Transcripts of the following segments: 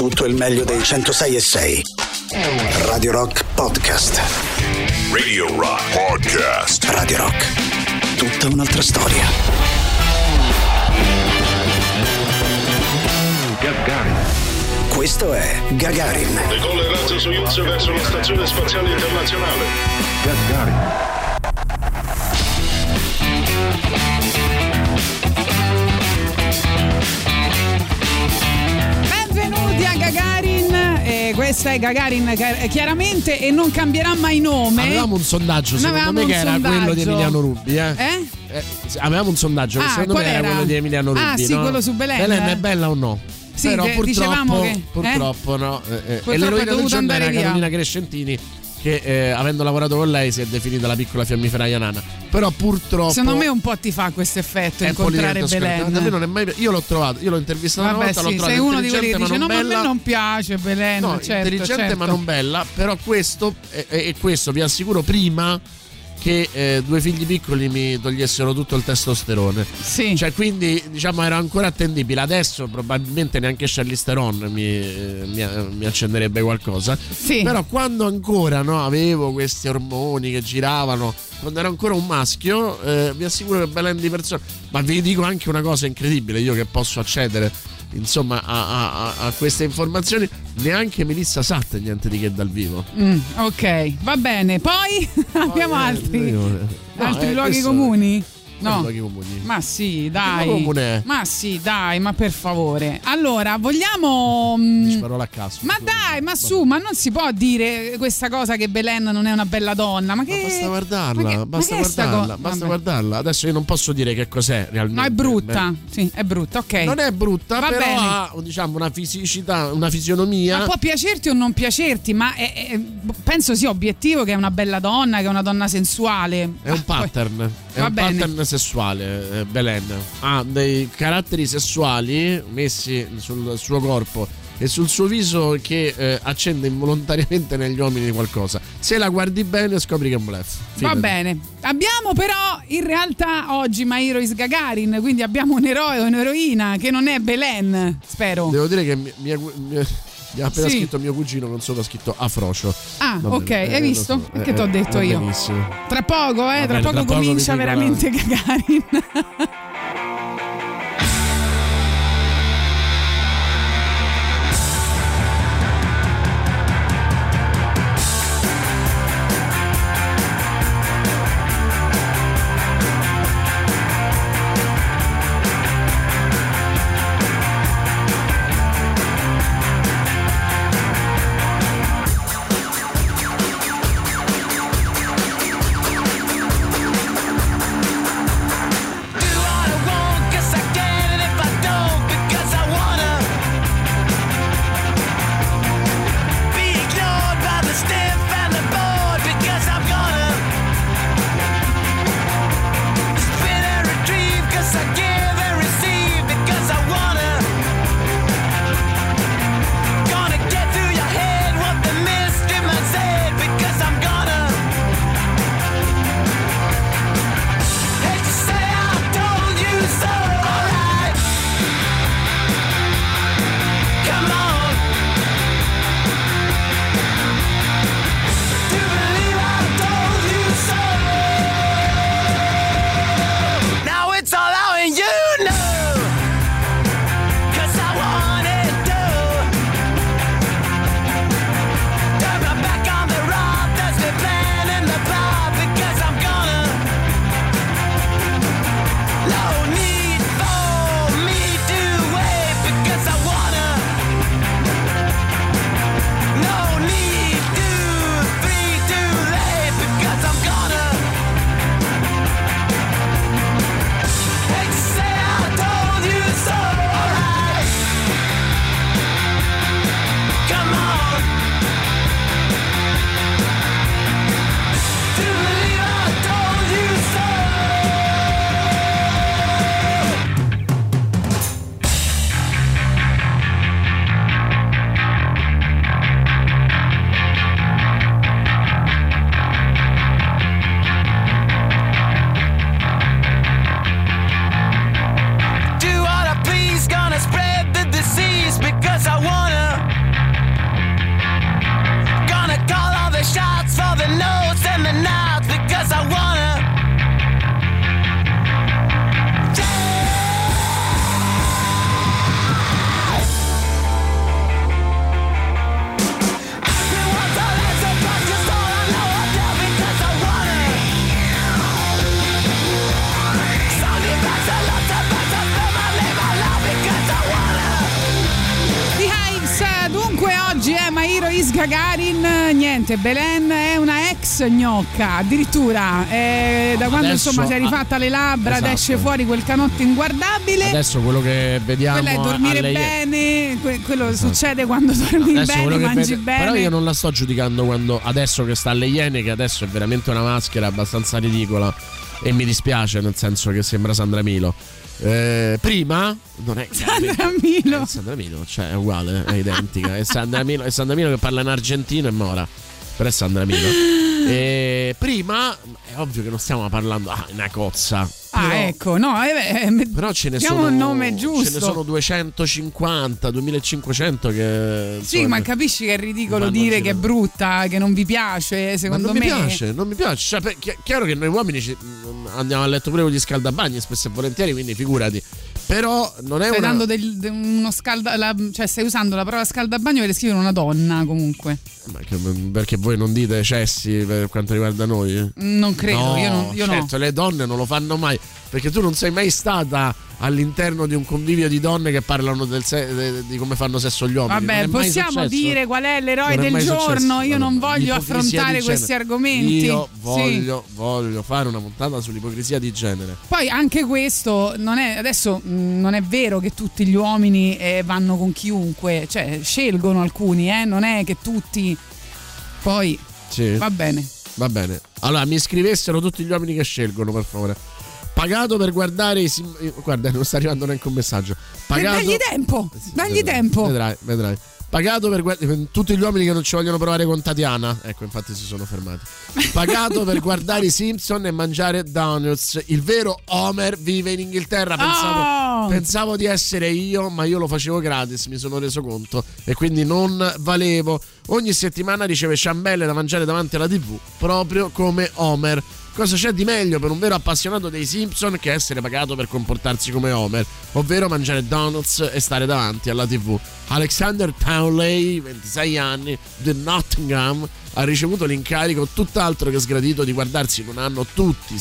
tutto il meglio dei 106 e 6. Radio Rock Podcast. Radio Rock Podcast. Radio Rock. Tutta un'altra storia. Gagarin. Questo è Gagarin. Decolla il razzo Soyuz verso la stazione spaziale internazionale. Gagarin. Questa è Gagarin chiar- chiaramente e non cambierà mai nome. Avevamo un sondaggio, secondo me, che era quello di sondaggio. Emiliano Rubi. Eh? Eh? Eh, avevamo un sondaggio che Ah, secondo me era? era? quello di Emiliano Rubi. Ah, sì, no? quello su Belen. Belen è bella o no? Sì, Però che purtroppo, dicevamo che- eh? purtroppo no. Eh, eh, Purtroppo e l'eroina del giorno era. Carolina Crescentini che eh, avendo lavorato con lei si è definita la piccola fiammiferaia nana. Però purtroppo Secondo me un po' ti fa questo effetto incontrare. A me non Belen. è mai io l'ho trovato, io l'ho intervistata una Vabbè, volta, l'ho sì, trovata sei uno di quelli che dice no, ma a me non piace Belen, No, certo, intelligente certo. ma non bella, però questo e, e questo vi assicuro prima che eh, due figli piccoli mi togliessero tutto il testosterone. Sì. Cioè, quindi diciamo era ancora attendibile. Adesso probabilmente neanche Charlize Theron mi, eh, mi, mi accenderebbe qualcosa. Sì. Però quando ancora no, avevo questi ormoni che giravano, quando ero ancora un maschio, eh, vi assicuro che Belen di persona. Ma vi dico anche una cosa incredibile, io che posso accedere insomma a, a- a- queste informazioni, neanche Melissa Satt niente di che dal vivo. Mm, ok, va bene. Poi abbiamo Poi, eh, altri, no, altri eh, luoghi questo- comuni? No. Ma sì, dai. è? Ma sì, dai, ma per favore. Allora, vogliamo. mm, Dici parola a caso. ma dai, ma su, ma non si può dire questa cosa che Belen non è una bella donna. Ma che. Ma basta guardarla, ma che- ma basta è sta guardarla, co- basta guardarla. Adesso io non posso dire che cos'è realmente. No, è brutta. Sì, è brutta, ok. Non è brutta, Va però bene. ha diciamo una fisicità, una fisionomia. Ma può piacerti o non piacerti, ma è- è- penso sia obiettivo che è una bella donna, che è una donna sensuale. È un Ah, poi- pattern, è Va un bene. pattern sessuale, eh, Belen. Ha dei caratteri sessuali messi sul suo corpo e sul suo viso che eh, accende involontariamente negli uomini qualcosa. Se la guardi bene scopri che è un bluff. Va bene. Abbiamo però in realtà oggi My Hero is Gagarin, quindi abbiamo un eroe o un'eroina che non è Belen, spero. Devo dire che mi, mi- mi- mi ha appena Sì. scritto mio cugino con sopra scritto Afrocio. Ah, Va ok, bene, hai visto? so. Che t'ho detto va io. Benissimo. Tra poco, eh, tra bene, poco tra poco comincia veramente Gagarin. Niente, Belen è una ex gnocca, addirittura. eh, da quando Adesso- insomma si è rifatta le labbra, Esatto. ed esce fuori quel canotto inguardabile. Adesso quello che vediamo Quella è dormire alle- bene, que- quello succede quando dormi Adesso bene, quello mangi vede- bene. Però io non la sto giudicando quando adesso che sta alle Iene, che adesso è veramente una maschera abbastanza ridicola. E mi dispiace, nel senso che sembra Sandra Milo. Eh, prima non è Sandra Milo. È Sandra Milo, cioè è uguale, è identica. È Sandra Milo, è Sandra Milo che parla in argentino e mora. Però è Sandra Milo. E prima è ovvio che non stiamo parlando ah, una cozza. Ah, Però- ecco, no, eh, eh, Però ce ne sono un nome giusto. Ce ne sono 250, 2500 che Sì, insomma, ma capisci che è ridicolo dire che è brutta, che non vi piace, Ma secondo non me. mi piace, non mi piace. Cioè, per- chi- chiaro che noi uomini ci- mm, andiamo a letto pure con gli scaldabagni spesso e volentieri, quindi figurati. Però non è Stai una. dando del- de- uno scalda, la- cioè stai usando la parola scaldabagno per descrivere una donna comunque. Che- perché voi non dite cessi per quanto riguarda noi? Non credo, No, io, non, io certo, le donne non lo fanno mai. Perché tu non sei mai stata all'interno di un convivio di donne che parlano se- di come fanno sesso gli no. uomini. Vabbè, è possiamo dire qual è l'eroe Non è del mai giorno. successo. Io non voglio affrontare questi genere. argomenti. Io Sì. voglio, voglio fare una puntata sull'ipocrisia di genere. Poi anche questo non è adesso mh, non è vero che tutti gli uomini eh, vanno con chiunque, cioè scelgono alcuni, eh, non è che tutti poi Sì. va bene. Va bene. Allora, mi scrivessero tutti gli uomini che scelgono, per favore. Pagato per guardare i sim- eh, Guarda, non sta arrivando neanche un messaggio. Pagato... Dagli tempo, Sì, dagli tempo. Vedrai, vedrai. Pagato per guardare tutti gli uomini che non ci vogliono provare con Tatiana. Ecco, infatti si sono fermati. Pagato per guardare i Simpson e mangiare donuts. Il vero Homer vive in Inghilterra. Pensavo, Oh! pensavo di essere io, ma io lo facevo gratis, mi sono reso conto. E quindi non valevo. Ogni settimana riceve ciambelle da mangiare davanti alla TV, proprio come Homer. Cosa c'è di meglio per un vero appassionato dei Simpson che essere pagato per comportarsi come Homer, ovvero mangiare donuts e stare davanti alla TV? Alexander Townley, 26 anni, di Nottingham, ha ricevuto l'incarico tutt'altro che sgradito di guardarsi in un anno tutti i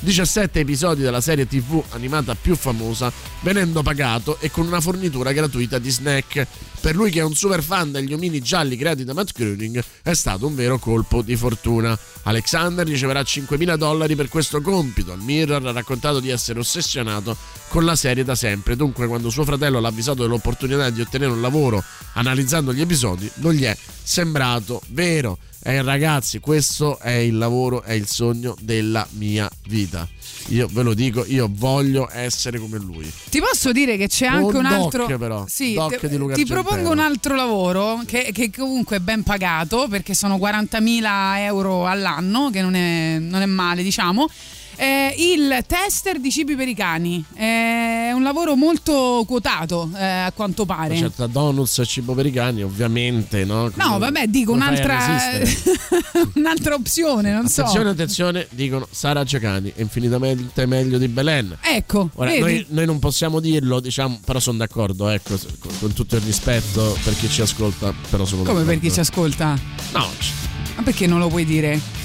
717 episodi della serie TV animata più famosa, venendo pagato e con una fornitura gratuita di snack. Per lui che è un super fan degli omini gialli creati da Matt Groening è stato un vero colpo di fortuna. Alexander riceverà 5.000 dollari per questo compito. Al Mirror ha raccontato di essere ossessionato con la serie da sempre. Dunque, quando suo fratello l'ha avvisato dell'opportunità di ottenere un lavoro analizzando gli episodi, non gli è sembrato vero. E ragazzi, questo è il lavoro, è il sogno della mia vita. Io ve lo dico, io voglio essere come lui. Ti posso dire che c'è anche Un un, doc, altro. però. Sì, Doc te- di Luca ti Argentero. propongo un altro lavoro che, che comunque è ben pagato perché sono 40.000 euro all'anno, che non è, non è male, diciamo. Eh, il tester di cibi per i cani è un lavoro molto quotato eh, a quanto pare. C'è tra donuts e cibo per i cani, ovviamente, no? No, Come- vabbè, dico a un'altra, un'altra opzione, non so. Attenzione, attenzione, dicono Sara Giacani è infinitamente meglio di Belen. Ecco, Ora, noi, noi non possiamo dirlo, diciamo, però sono d'accordo, ecco, con, tutto il rispetto per chi ci ascolta, però sono come d'accordo. per chi ci ascolta? No, Ma perché non lo puoi dire?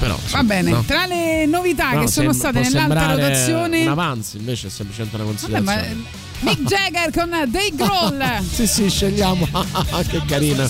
Però... Va bene, no. tra le novità No, che sono state nell'alta rotazione... Un avanzi, invece è semplicemente una Vabbè, ma considerazione. Mick Jagger con Dave Grohl. sì, sì, scegliamo. che carina.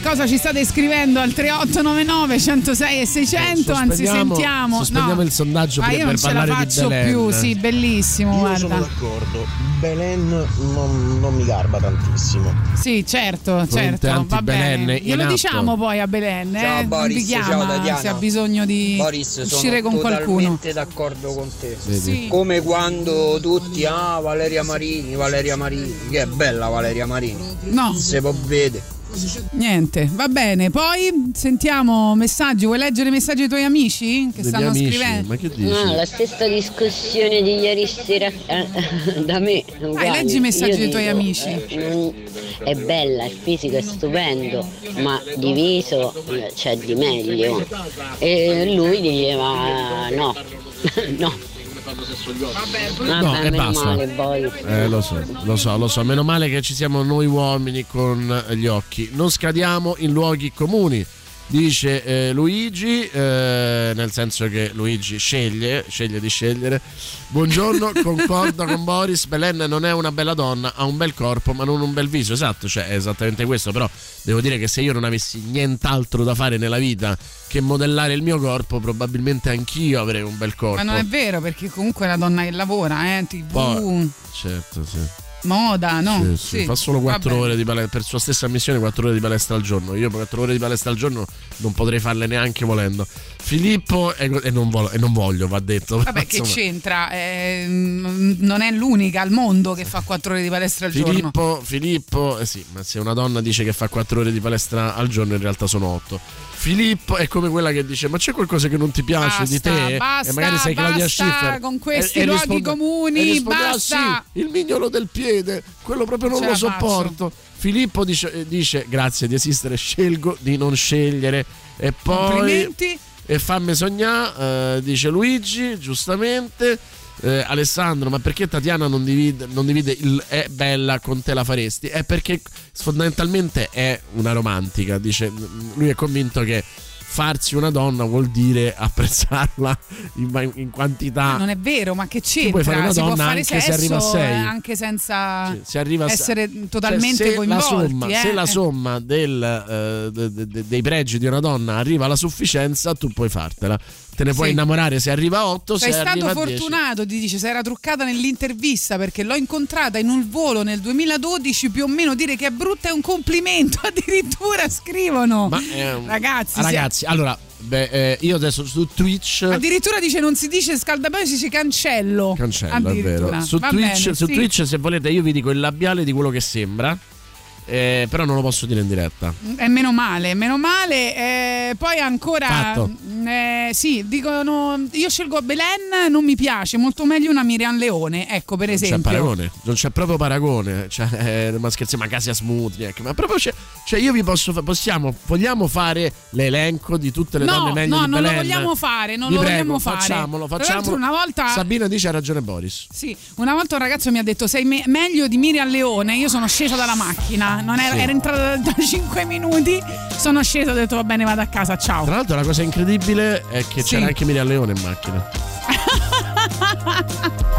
Che cosa ci state scrivendo al 3899 106 e 600, anzi sentiamo. sospendiamo No. il sondaggio Ma per- io non ce la faccio più, sì, bellissimo, Io guarda. sono d'accordo, Belen non, non mi garba tantissimo. Sì, certo, Fronte certo, va bene. Glielo diciamo poi a Belen, eh? Ciao, Boris, Non ti ciao, chiama Tatiana. se ha bisogno di Boris, uscire sono con qualcuno. totalmente d'accordo con te. Sì. Come quando tutti, ah, Valeria Marini, Valeria Marini, che è bella Valeria Marini, No, se può vedere. Niente, va bene. Poi sentiamo messaggi. Vuoi leggere i messaggi dei tuoi amici che Degli stanno amici, scrivendo? ma che dici? No, la stessa discussione di ieri sera eh, da me. uguale. leggi i messaggi Io dei tuoi dico, amici. eh, è bella, il fisico è stupendo, ma di viso eh, c'è di meglio. E lui diceva no, no. Vabbè, No, e meno basta. male poi. Eh, lo so, lo so, lo so. Meno male che ci siamo noi uomini con gli occhi. Non scadiamo in luoghi comuni. Dice eh, Luigi, eh, nel senso che Luigi sceglie, sceglie di scegliere. Buongiorno, concordo con Boris. Belen non è una bella donna, ha un bel corpo, ma non un bel viso. Esatto, cioè è esattamente questo. Però devo dire che se io non avessi nient'altro da fare nella vita che modellare il mio corpo, probabilmente anch'io avrei un bel corpo. Ma non è vero, perché comunque è una donna che lavora, eh? TV, Poi- Certo, sì. Moda, no? Sì, sì, Sì, fa solo 4 vabbè. ore di palestra per sua stessa ammissione 4 ore di palestra al giorno io 4 ore di palestra al giorno non potrei farle neanche volendo Filippo e, e non, voglio, e non voglio va detto Vabbè, che c'entra? Eh, non è l'unica al mondo che fa 4 ore di palestra al giorno. Filippo, Filippo eh sì ma se una donna dice che fa 4 ore di palestra al giorno in realtà sono 8 Filippo è come quella che dice ma c'è qualcosa che non ti piace di Basta, te basta, e magari sei Claudia Schiffer con questi E- e luoghi risponde- comuni, e risponde, "Ah, basta." sì, il mignolo del piede quello proprio non Ce lo la faccio. sopporto Filippo dice, eh, dice grazie di esistere scelgo di non scegliere e poi Complimenti. e fammi sognare, eh, dice Luigi, giustamente. Eh, Alessandro, ma perché Tatiana non divide, non divide il è bella con te la faresti? È perché fondamentalmente è una romantica. Dice, lui è convinto che farsi una donna vuol dire apprezzarla in, in quantità. Non è vero, ma che c'entra? Tu puoi fare una si donna anche se sesso arriva a sei. eh, anche senza Sì, a- essere cioè, totalmente se coinvolti. La somma, eh. Se la somma del, eh, de- de- de- dei pregi di una donna arriva alla sufficienza, tu puoi fartela. Te ne puoi Sì. innamorare se arriva a 8, Sei se stato arriva a 10. fortunato, ti dice, si era truccata nell'intervista perché l'ho incontrata in un volo nel 2012, più o meno dire che è brutta è un complimento, addirittura scrivono. Ma, ehm, Ragazzi, ragazzi, allora, beh, eh, io adesso su Twitch. addirittura dice non si dice scaldapane, si dice cancello. Cancello, è vero. Su, Twitch, bene, su sì. Twitch, se volete, io vi dico il labiale di quello che sembra. Eh, però non lo posso dire in diretta. È meno male, meno male. Eh, poi ancora. Fatto. eh, sì, dicono. Io scelgo Belen, non mi piace, molto meglio una Miriam Leone. Ecco, per Non c'è esempio. paragone, non c'è proprio paragone. Cioè, eh, ma scherziamo, ma Casia Smutniak. Ma proprio c'è. Cioè, io vi posso. Possiamo. Vogliamo fare l'elenco di tutte le No, donne meglio no, di non lo Belen? vogliamo fare, non Vi lo prego, vogliamo fare. Facciamolo, facciamolo. una volta- Sabina dice ha ragione Boris. Sì, una volta un ragazzo mi ha detto sei me- meglio di Miriam Leone, io sono scesa dalla macchina, non era, Sì. era entrata da, da 5 minuti, sono scesa e ho detto va bene vado a casa, ciao. Tra l'altro, la cosa incredibile è che Sì. c'era anche Miriam Leone in macchina.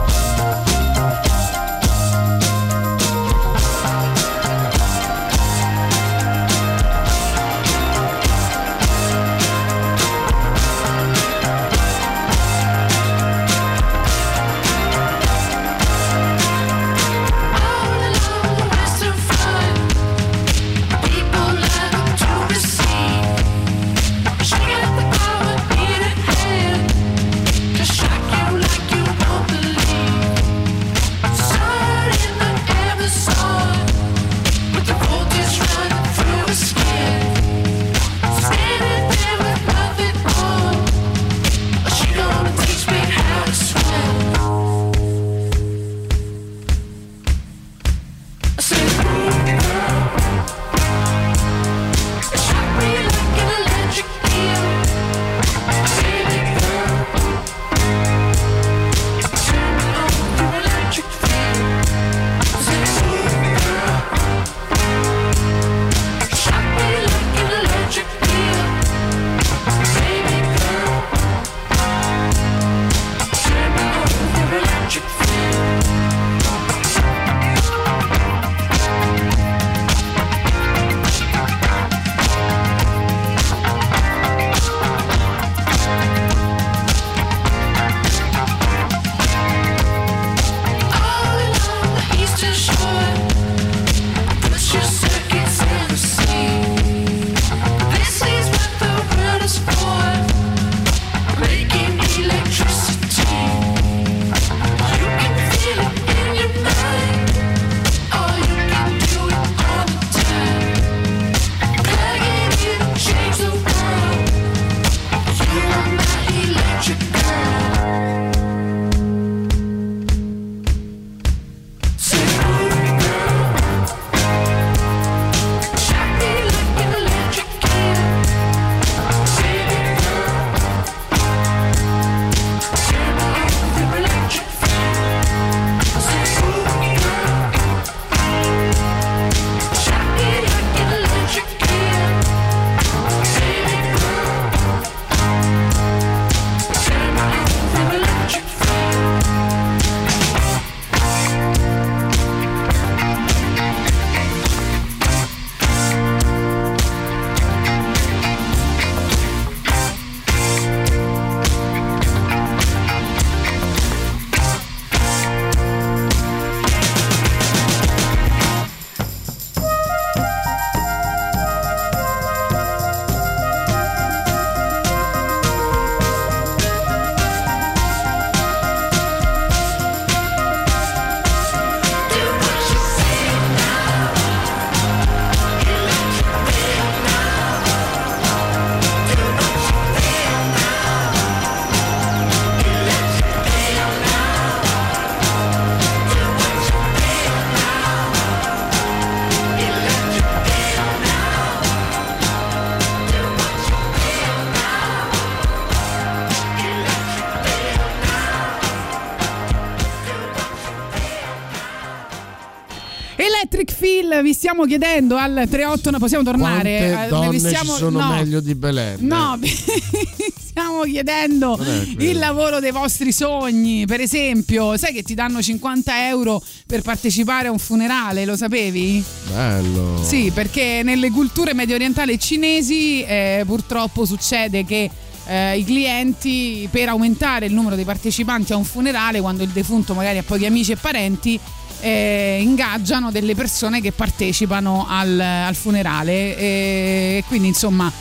stiamo chiedendo al 38, possiamo tornare? Quante Eh, donne stiamo- sono no. meglio di Belen? No, vi stiamo chiedendo il lavoro dei vostri sogni. Per esempio, sai che ti danno 50 euro per partecipare a un funerale? Lo sapevi? Bello. Sì, perché nelle culture medio orientali cinesi eh, purtroppo succede che eh, i clienti per aumentare il numero dei partecipanti a un funerale, quando il defunto magari ha pochi amici e parenti, eh, ingaggiano delle persone che partecipano al, al funerale e quindi insomma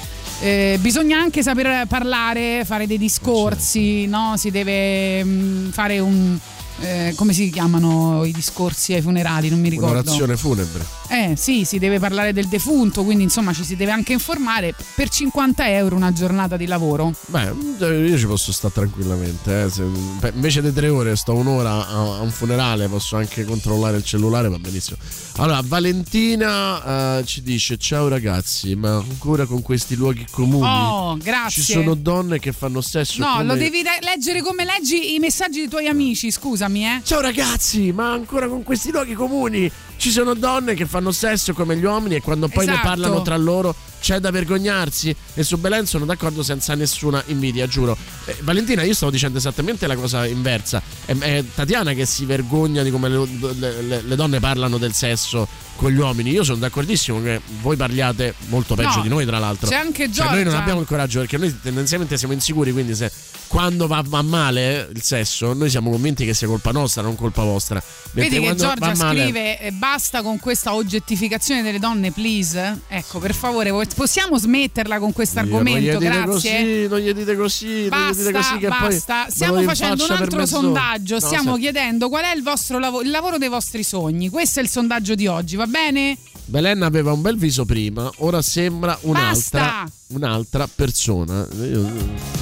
eh, bisogna anche saper parlare, fare dei discorsi, no? si deve mm, fare un... eh, come si chiamano i discorsi ai funerali? Non mi ricordo. Un'orazione funebre. Eh sì, si deve parlare del defunto, quindi insomma ci si deve anche informare. Per 50 euro una giornata di lavoro. Beh, io ci posso stare tranquillamente. eh. Se- beh, invece di tre ore sto un'ora a, a un funerale, posso anche controllare il cellulare, va benissimo. Allora, Valentina eh, ci dice: Ciao ragazzi, ma ancora con questi luoghi comuni Oh, grazie. ci sono donne che fanno sesso No, come- lo devi re- leggere come leggi i messaggi dei tuoi amici, scusami, eh. Ciao ragazzi, ma ancora con questi luoghi comuni ci sono donne che fanno sesso come gli uomini e quando poi ne Esatto. parlano tra loro c'è da vergognarsi e su Belen sono d'accordo senza nessuna invidia, giuro. Eh, Valentina, io stavo dicendo esattamente la cosa inversa. È, è Tatiana che si vergogna di come le, le- le- donne parlano del sesso con gli uomini. Io sono d'accordissimo che voi parliate molto peggio No, di noi, tra l'altro. c'è anche Cioè, noi non Giorgia. abbiamo il coraggio perché noi tendenzialmente siamo insicuri, quindi se quando va, va male il sesso, noi siamo convinti che sia colpa nostra, non colpa vostra. Mentre Vedi che Giorgia male- scrive basta con questa oggettificazione delle donne, please. Ecco, per favore, possiamo smetterla con questo argomento, grazie. Così, non gli dite così, non gli dite Basta, così che basta. poi Stiamo facendo un altro sondaggio. No, Stiamo se- chiedendo qual è il vostro lavoro, il lavoro dei vostri sogni. Questo è il sondaggio di oggi, va bene? Belen aveva un bel viso prima, ora sembra un'altra, un'altra persona. Io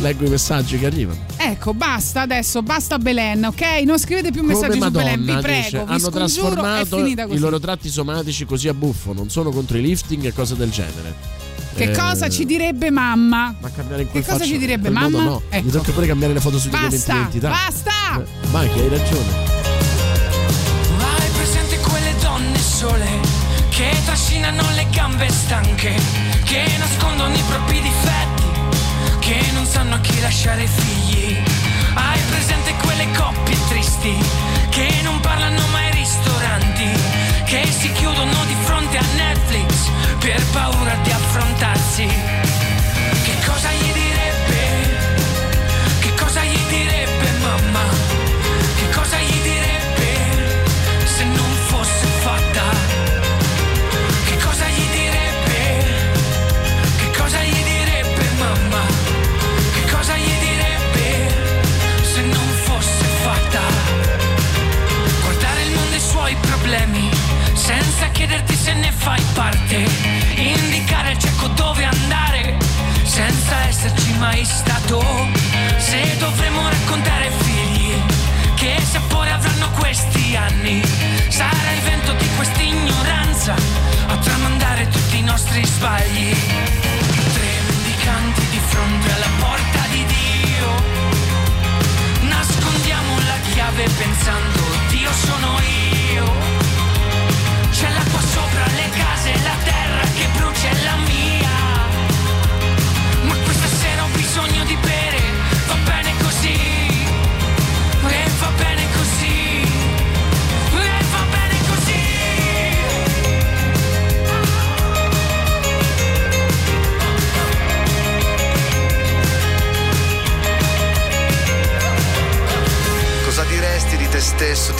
leggo i messaggi che arrivano. Ecco, basta adesso, basta Belen, ok? Non scrivete più messaggi Come su Belen, vi prego, dice, vi hanno trasformato i loro tratti somatici così a buffo, non sono contro i lifting e cose del genere. Che Eh, cosa ci direbbe mamma? Ma cambiare in quel Che cosa ci direbbe quel modo mamma? No, Ecco. mi tocca pure cambiare le foto sui Basta, documenti di identità. basta! Eh, Vai, che hai ragione. Hai presente quelle donne sole che trascinano le gambe stanche, che nascondono i propri difetti, che non sanno a chi lasciare i figli. Hai presente quelle coppie tristi che non parlano mai che si chiudono di fronte a Netflix per paura di affrontarsi. Ne fai parte. Indicare il cieco dove andare senza esserci mai stato. Se dovremo raccontare figli che sapore avranno questi anni, sarà il vento di questa ignoranza a tramandare tutti i nostri sbagli.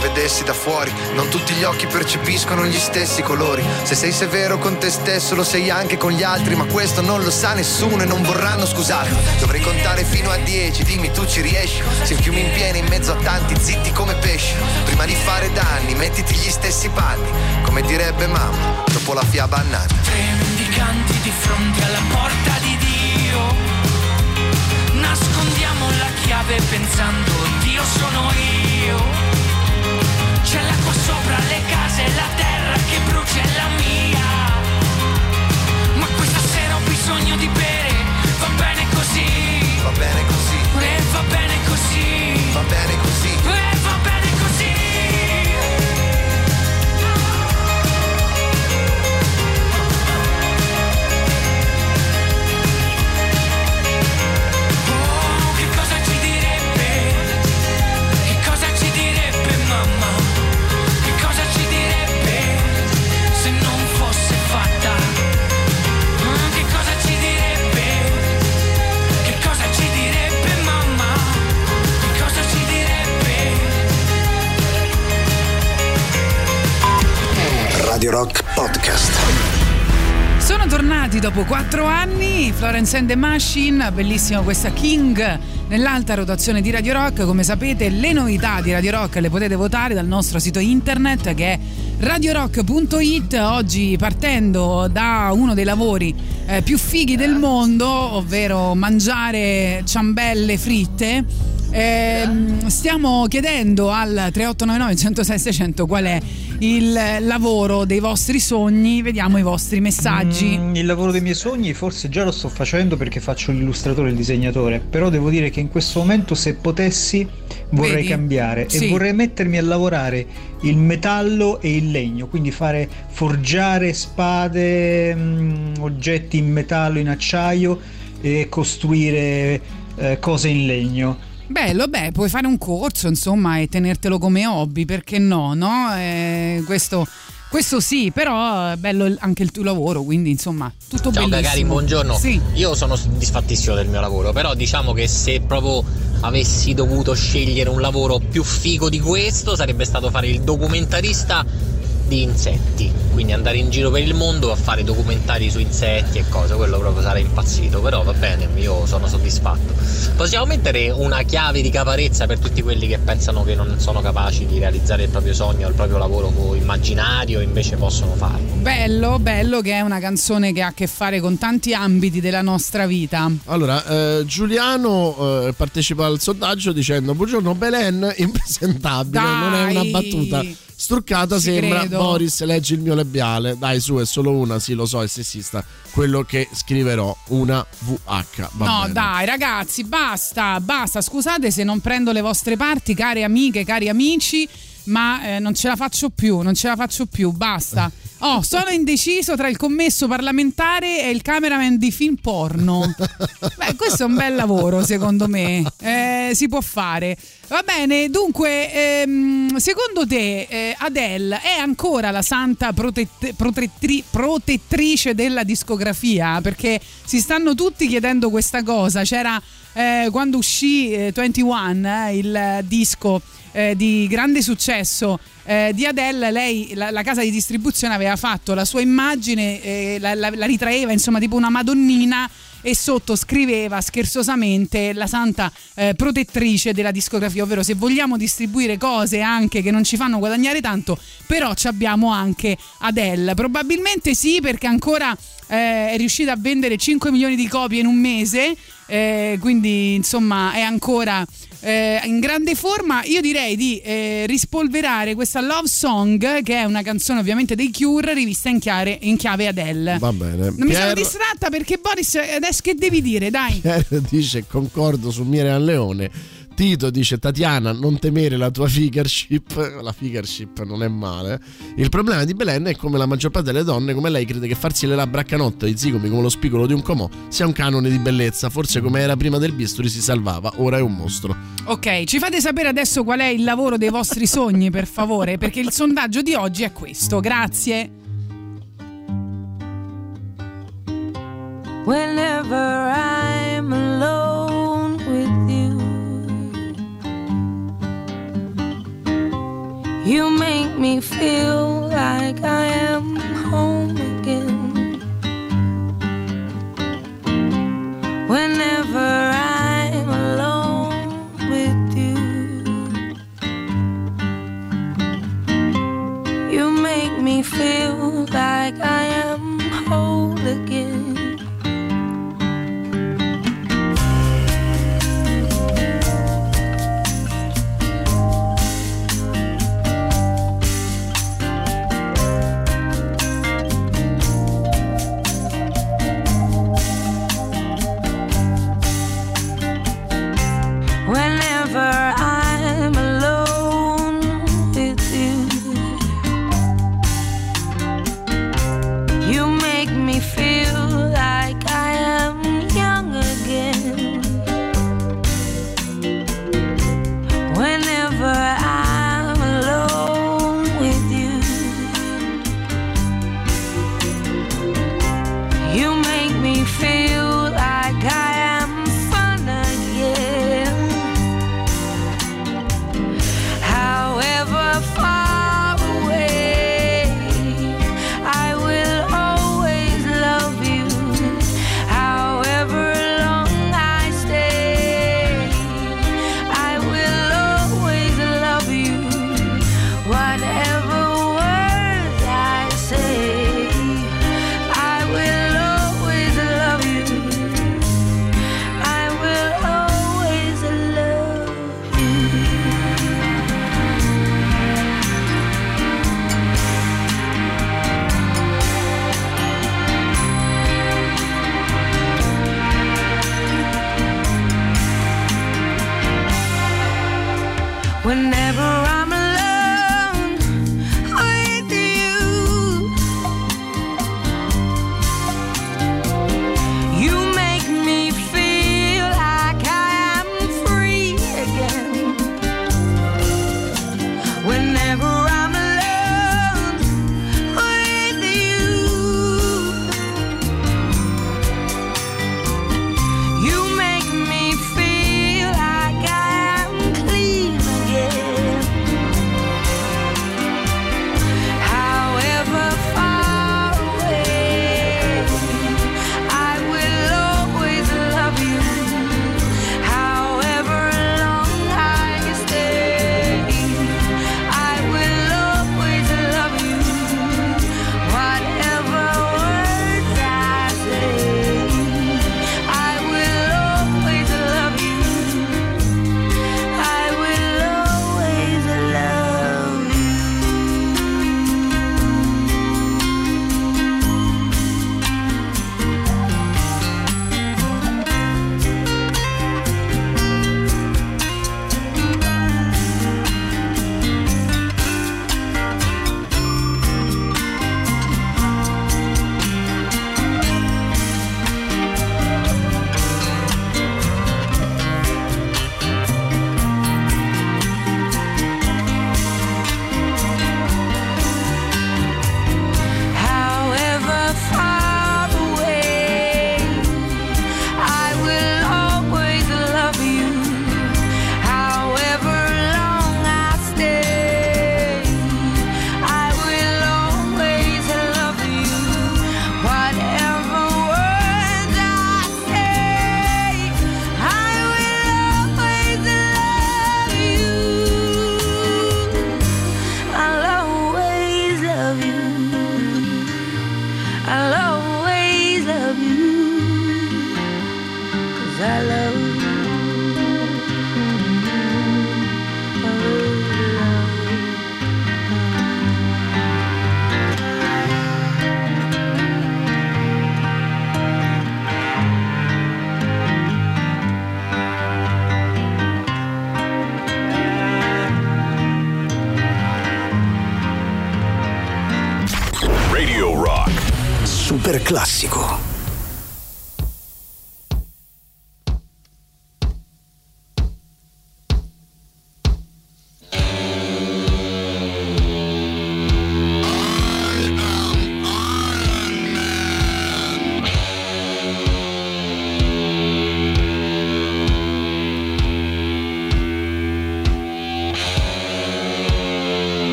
Vedessi da fuori? Non tutti gli occhi percepiscono gli stessi colori. Se sei severo con te stesso, lo sei anche con gli altri, ma questo non lo sa nessuno e non vorranno scusarti. Dovrei contare fino a dieci, dimmi tu ci riesci. Se il fiume in piena in mezzo a tanti, zitti come pesci. Prima di fare danni, mettiti gli stessi panni. Come direbbe mamma, dopo la fiaba a nanni. Tre mendicanti di fronte alla porta di Dio. Nascondiamo la chiave pensando Dio sono io. Sopra le case, la terra che brucia è la mia. Ma questa sera ho bisogno di bere, va bene così. Va bene così, E va bene così. va bene così. Va bene così. Radio Rock Podcast. Sono tornati dopo quattro anni, Florence and the Machine, bellissima questa King nell'alta rotazione di Radio Rock. Come sapete, le novità di Radio Rock le potete votare dal nostro sito internet che è radiorock.it. Oggi partendo da uno dei lavori eh, più fighi del mondo, ovvero mangiare ciambelle fritte. Eh, stiamo chiedendo al 3899 106 600 qual è il lavoro dei vostri sogni, vediamo i vostri messaggi. Mm, il lavoro dei miei sogni forse già lo sto facendo perché faccio l'illustratore e il disegnatore, però devo dire che in questo momento se potessi vorrei Vedi? cambiare Sì. e vorrei mettermi a lavorare il metallo e il legno, quindi fare forgiare spade, mm, oggetti in metallo, in acciaio e costruire eh, cose in legno. Bello, beh, puoi fare un corso, insomma, e tenertelo come hobby, perché no, no? Eh, questo, questo sì, però è bello anche il tuo lavoro, quindi insomma, tutto Ciao bellissimo. cari, buongiorno. Sì. Io sono soddisfattissimo del mio lavoro, però diciamo che se proprio avessi dovuto scegliere un lavoro più figo di questo sarebbe stato fare il documentarista di insetti, quindi andare in giro per il mondo a fare documentari su insetti e cose, quello proprio sarei impazzito, però va bene, io sono soddisfatto. Possiamo mettere una chiave di caparezza per tutti quelli che pensano che non sono capaci di realizzare il proprio sogno, il proprio lavoro immaginario, invece possono farlo. Bello, bello che è una canzone che ha a che fare con tanti ambiti della nostra vita. Allora, eh, Giuliano eh, partecipa al sondaggio dicendo Buongiorno Belen, impresentabile, non è una Dai. battuta struccata, Ci sembra credo. Boris, leggi il mio labiale. Dai, su, è solo una, sì, lo so, è sessista. Quello che scriverò, una VH. Va no, bene. dai, ragazzi, basta, basta. Scusate se non prendo le vostre parti, care amiche, cari amici, ma eh, non ce la faccio più, non ce la faccio più, basta. Oh, sono indeciso tra il commesso parlamentare e il cameraman di film porno. Beh, questo è un bel lavoro, secondo me. Eh, si può fare. Va bene, dunque, ehm, secondo te eh, Adele è ancora la santa protette- protettri- protettrice della discografia? Perché si stanno tutti chiedendo questa cosa. C'era eh, quando uscì eh, 21, eh, il disco eh, di grande successo eh, di Adele, lei, la, la casa di distribuzione aveva fatto la sua immagine, la, la- la ritraeva insomma tipo una madonnina e sotto scriveva scherzosamente la santa eh, protettrice della discografia, ovvero se vogliamo distribuire cose anche che non ci fanno guadagnare tanto, però ci abbiamo anche Adele. Probabilmente sì, perché ancora eh, è riuscita a vendere 5 milioni di copie in un mese, eh, quindi insomma è ancora eh, in grande forma. Io direi di eh, rispolverare questa Love Song, che è una canzone ovviamente dei Cure, rivista in, chiare- in chiave Adele. Va bene. Non mi sono Pier- distratta perché Boris adesso che devi dire, dai. Pier dice concordo su Mire al Leone. Tito dice Tatiana non temere la tua figureship la figureship non è male il problema di Belen è come la maggior parte delle donne come lei crede che farsi le labbra a canotto e i zigomi come lo spigolo di un comò sia un canone di bellezza forse come era prima del bisturi si salvava ora è un mostro Ok, ci fate sapere adesso qual è il lavoro dei vostri sogni, per favore, perché il sondaggio di oggi è questo. Grazie. Whenever I'm alone you make me feel like I am home again. Whenever I'm alone with you, you make me feel like I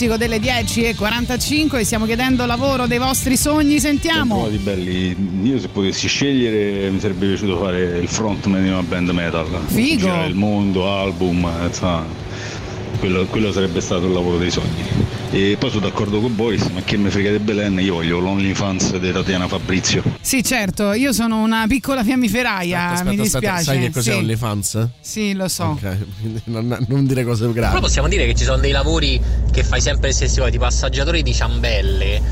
classico delle 10.45 stiamo chiedendo lavoro dei vostri sogni, sentiamo. Trovati belli, io se potessi scegliere mi sarebbe piaciuto fare il frontman di una band metal. Figo. Girare il mondo, album, insomma, quello, quello sarebbe stato il lavoro dei sogni. E poi sono d'accordo con Boris, ma che me frega di Belen, io voglio l'OnlyFans di Tatiana Fabrizio. Sì, certo, io sono una piccola fiammiferaia, Aspetta, mi aspetta, dispiace. sai che cos'è sì. OnlyFans? Sì, lo so. Ok, quindi non, non dire cose gravi. Però possiamo dire che ci sono dei lavori che fai sempre le stesse cose, tipo assaggiatori di ciambelle,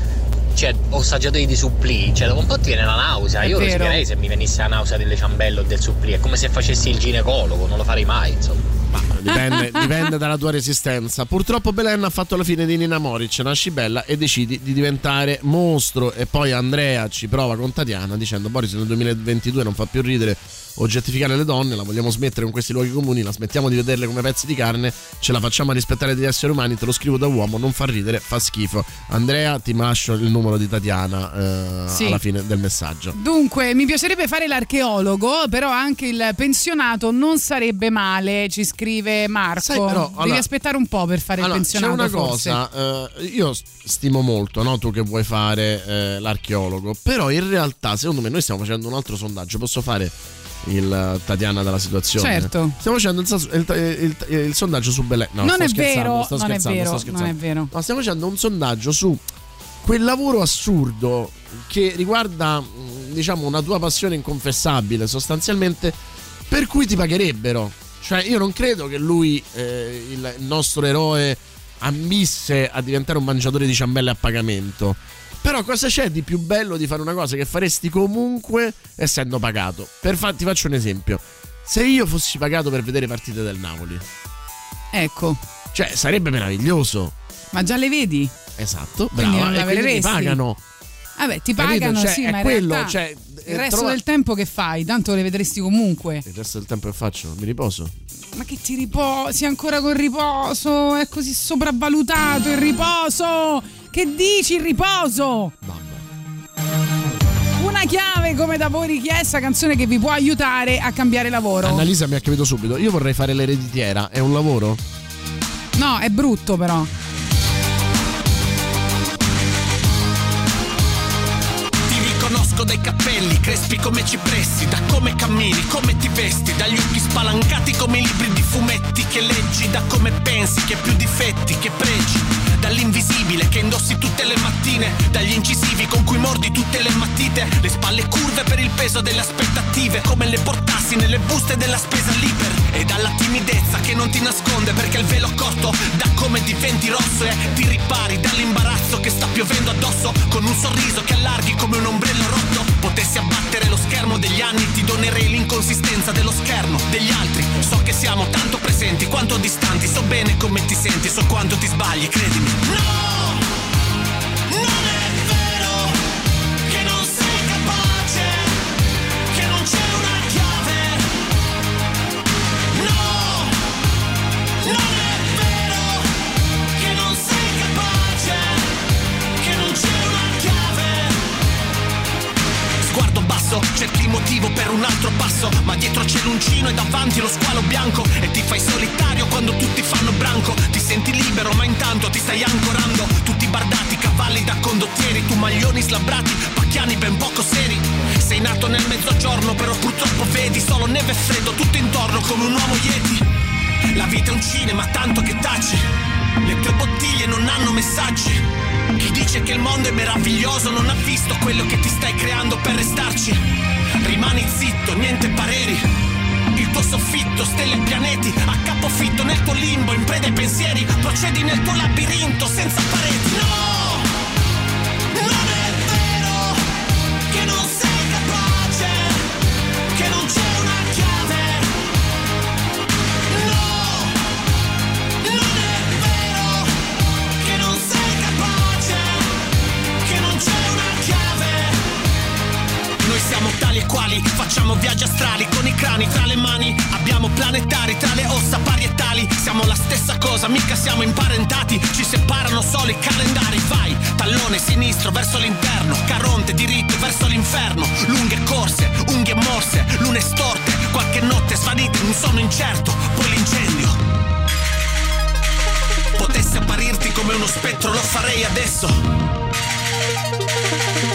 cioè, o assaggiatori di supplì, cioè dopo un po' ti viene la nausea. È Io vero. respirerei se mi venisse la nausea delle ciambelle o del supplì, è come se facessi il ginecologo, non lo farei mai, insomma. Dipende, dipende dalla tua resistenza. Purtroppo Belen ha fatto la fine di Nina Moric, nasci bella e decidi di diventare mostro. E poi Andrea ci prova con Tatiana dicendo: Boris nel 2022 non fa più ridere oggettificare le donne, la vogliamo smettere con questi luoghi comuni, la smettiamo di vederle come pezzi di carne, ce la facciamo a rispettare degli esseri umani, te lo scrivo da uomo, non fa ridere, fa schifo. Andrea, ti lascio il numero di Tatiana eh, Sì. alla fine del messaggio. Dunque, mi piacerebbe fare l'archeologo, però anche il pensionato non sarebbe male, ci scrive Marco. Sai, però, Devi allora- aspettare un po' per fare Allora, il c'è pensionato. una forse. cosa, eh, io stimo molto no, tu che vuoi fare eh, l'archeologo, però in realtà secondo me noi stiamo facendo un altro sondaggio, posso fare il eh, Tatiana della situazione? Certo. Stiamo facendo il, il- il- il- sondaggio su Belen. No, Non è vero, non è vero, non è vero. No, stiamo facendo un sondaggio su quel lavoro assurdo che riguarda mh, diciamo una tua passione inconfessabile sostanzialmente per cui ti pagherebbero cioè io non credo che lui eh, il nostro eroe ambisse a diventare un mangiatore di ciambelle a pagamento. Però cosa c'è di più bello di fare una cosa che faresti comunque essendo pagato? Per fa- ti faccio un esempio. Se io fossi pagato per vedere partite del Napoli. Ecco, cioè sarebbe meraviglioso. Ma già le vedi? esatto Quindi brava. non e quindi ti pagano. Vabbè, ti Capito? pagano, Cioè, sì, è ma in quello, realtà cioè, il resto trova- del tempo che fai? Tanto le vedresti comunque. il resto del tempo che faccio mi riposo Ma che ti riposi ancora col riposo? È così sopravvalutato il riposo! Che dici il riposo? Una chiave come da voi richiesta, canzone che vi può aiutare a cambiare lavoro. Annalisa mi ha capito subito io vorrei fare l'ereditiera è un lavoro? No, è brutto però. Ti riconosco dai capelli, crespi come cipressi, da come cammini, come ti vesti, dagli occhi spalancati come i libri di fumetti che leggi, da come pensi che più difetti che pregi, dall'invisibile che indossi tutte le mattine, dagli incisivi con cui mordi tutte le matite, le spalle curve per il peso delle aspettative, come le portassi nelle buste della spesa l'iper, e dalla timidezza che non ti nasconde perché il velo corto da come diventi rosso e ti ripari dall'imbarazzo che sta piovendo addosso. Con un sorriso che allarghi come un ombrello rotto. Potessi abbattere lo schermo degli anni ti donerei l'inconsistenza dello schermo degli altri. So che siamo tanto presenti quanto distanti. So bene come ti senti so quanto ti sbagli credimi. No passo Ma dietro c'è l'uncino e davanti lo squalo bianco. E ti fai solitario quando tutti fanno branco. Ti senti libero ma intanto ti stai ancorando. Tutti bardati, cavalli da condottieri Tu maglioni slabbrati, pacchiani ben poco seri. Sei nato nel mezzogiorno però purtroppo vedi Solo neve e freddo tutto intorno come un uomo yeti. La vita è un cinema tanto che taci. Le tue bottiglie non hanno messaggi. Chi dice che il mondo è meraviglioso non ha visto quello che ti stai creando per restarci. Rimani zitto, niente pareri. Il tuo soffitto, stelle e pianeti, a capofitto nel tuo limbo, in preda ai pensieri, procedi nel tuo labirinto senza pareti. No! Viaggi astrali con i crani tra le mani, abbiamo planetari tra le ossa parietali, siamo la stessa cosa, mica siamo imparentati, ci separano solo i calendari, vai, tallone sinistro verso l'interno, caronte diritto verso l'inferno, lunghe corse, unghie morse, lune storte, qualche notte svanita in un sonno incerto, poi l'incendio. Potesse apparirti come uno spettro, lo farei adesso.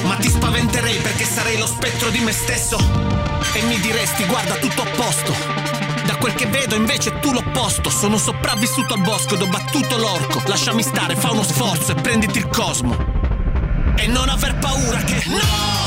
Ma ti spaventerei perché sarei lo spettro di me stesso. E mi diresti, guarda, tutto a posto. Da quel che vedo invece tu l'opposto. Sono sopravvissuto al bosco ed ho battuto l'orco. Lasciami stare, fa uno sforzo e prenditi il cosmo. E non aver paura che. No!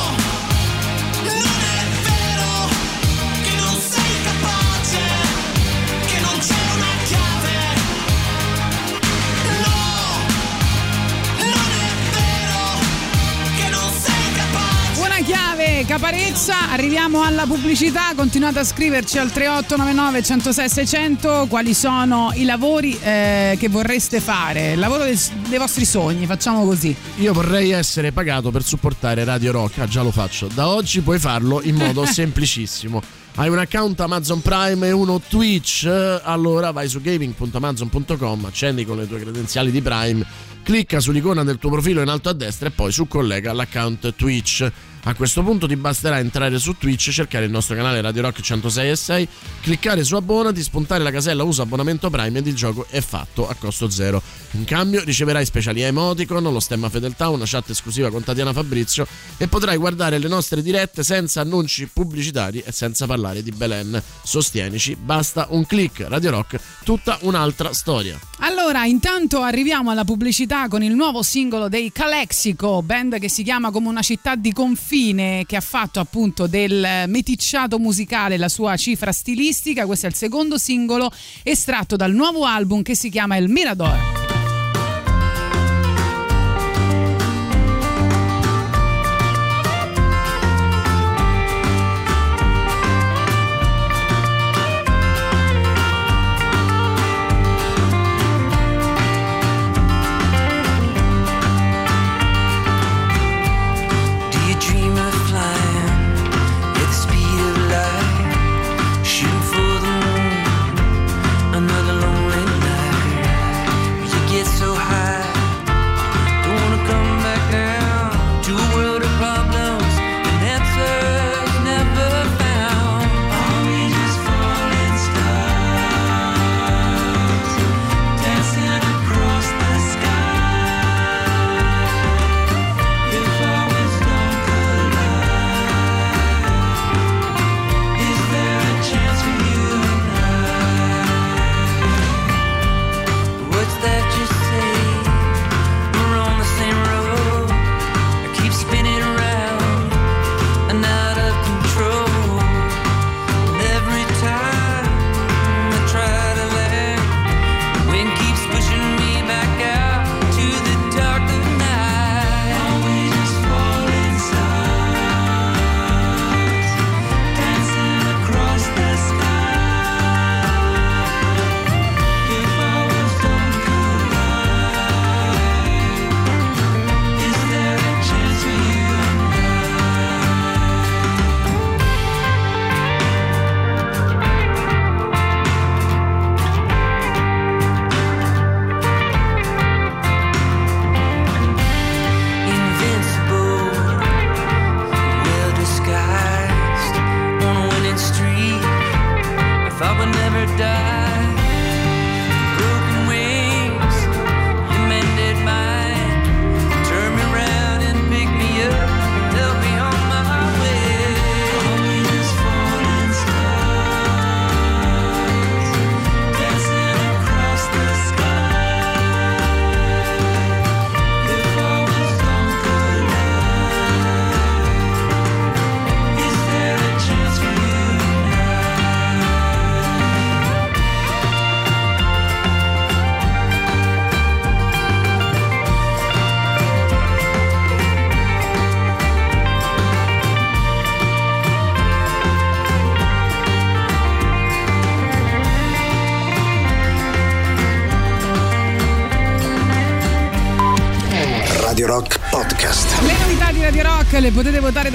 Caparezza, arriviamo alla pubblicità, continuate a scriverci al 3899 106 600 quali sono i lavori eh, che vorreste fare, il lavoro del- dei vostri sogni, facciamo così. Io vorrei essere pagato per supportare Radio Rock, ah, già lo faccio. Da oggi puoi farlo in modo semplicissimo. Hai un account Amazon Prime e uno Twitch, allora vai su gaming.amazon.com, accendi con le tue credenziali di Prime, clicca sull'icona del tuo profilo in alto a destra e poi su collega l'account Twitch. A questo punto ti basterà entrare su Twitch, cercare il nostro canale Radio Rock 106 e 6, cliccare su abbonati, spuntare la casella usa abbonamento Prime ed il gioco è fatto a costo zero. In cambio riceverai speciali emoticon, lo stemma fedeltà, una chat esclusiva con Tatiana Fabrizio e potrai guardare le nostre dirette senza annunci pubblicitari e senza parlare di Belen. Sostienici, basta un click. Radio Rock, tutta un'altra storia. Allora, intanto arriviamo alla pubblicità con il nuovo singolo dei Calexico, band che si chiama come una città di confine, che ha fatto appunto del meticciato musicale la sua cifra stilistica. Questo è il secondo singolo estratto dal nuovo album che si chiama El Mirador.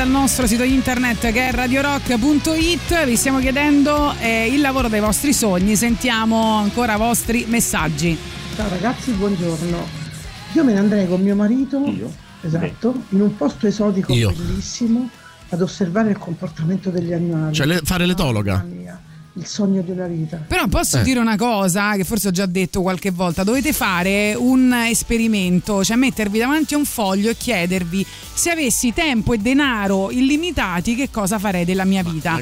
Dal nostro sito internet che è radiorock.it. Vi stiamo chiedendo eh, il lavoro dei vostri sogni. Sentiamo ancora i vostri messaggi. Ciao ragazzi, buongiorno. Io me ne andrei con mio marito, esatto, in un posto esotico Io. bellissimo ad osservare il comportamento degli animali. Cioè, le- fare l'etologa. Il sogno di una vita. Però posso Eh. dire una cosa che forse ho già detto qualche volta, dovete fare un esperimento, cioè mettervi davanti a un foglio e chiedervi se avessi tempo e denaro illimitati che cosa farei della mia vita.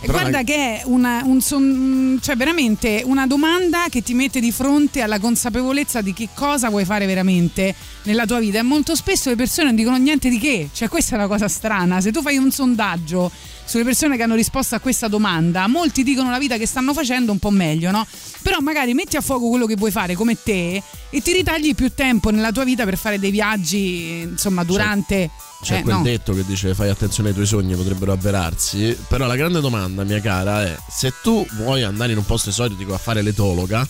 E guarda che è una, un son- cioè veramente una domanda che ti mette di fronte alla consapevolezza di che cosa vuoi fare veramente nella tua vita. E molto spesso le persone non dicono niente di che. Cioè, questa è la cosa strana. Se tu fai un sondaggio sulle persone che hanno risposto a questa domanda, molti dicono la vita che stanno facendo un po' meglio, no? Però magari metti a fuoco quello che vuoi fare come te e ti ritagli più tempo nella tua vita per fare dei viaggi, insomma, durante. C'è eh, quel no. detto che dice fai attenzione ai tuoi sogni, potrebbero avverarsi. Però la grande domanda, mia cara, è se tu vuoi andare in un posto esotico a fare l'etologa,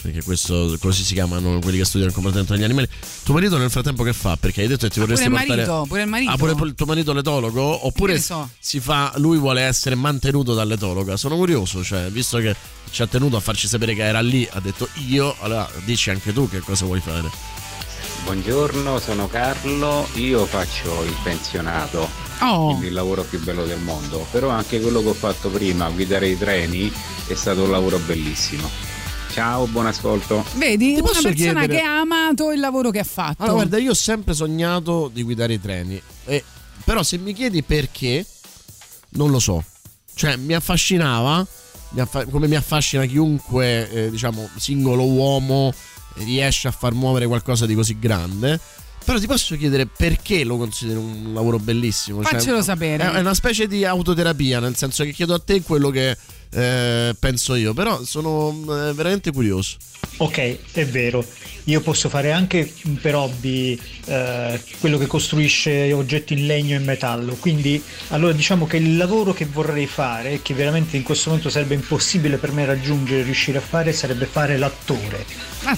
perché questo così si chiamano quelli che studiano il comportamento degli animali, tuo marito nel frattempo che fa? Perché hai detto che ti vorresti pure il portare marito, pure il marito. Ah, pure il tuo marito l'etologo? Oppure so. si fa lui vuole essere mantenuto dall'etologa? Sono curioso, cioè, visto che ci ha tenuto a farci sapere che era lì, ha detto io, allora dici anche tu che cosa vuoi fare. Buongiorno, sono Carlo, io faccio il pensionato, Oh. quindi il lavoro più bello del mondo, però anche quello che ho fatto prima, guidare i treni, è stato un lavoro bellissimo. Ciao, buon ascolto. Vedi, una posso persona chiedere- che ha amato il lavoro che ha fatto. Allora, guarda, io ho sempre sognato di guidare i treni. E, però, se mi chiedi perché, non lo so. Cioè, mi affascinava, mi affa- come mi affascina chiunque, eh, diciamo, singolo uomo riesce a far muovere qualcosa di così grande. Però ti posso chiedere perché lo consideri un lavoro bellissimo? Cioè, Faccelo sapere. È è una specie di autoterapia, nel senso che chiedo a te quello che eh, penso io. Però sono eh, veramente curioso. Ok, è vero. Io posso fare anche per hobby eh, quello che costruisce oggetti in legno e metallo. Quindi, allora diciamo che il lavoro che vorrei fare, che veramente in questo momento sarebbe impossibile per me raggiungere e riuscire a fare, sarebbe fare l'attore.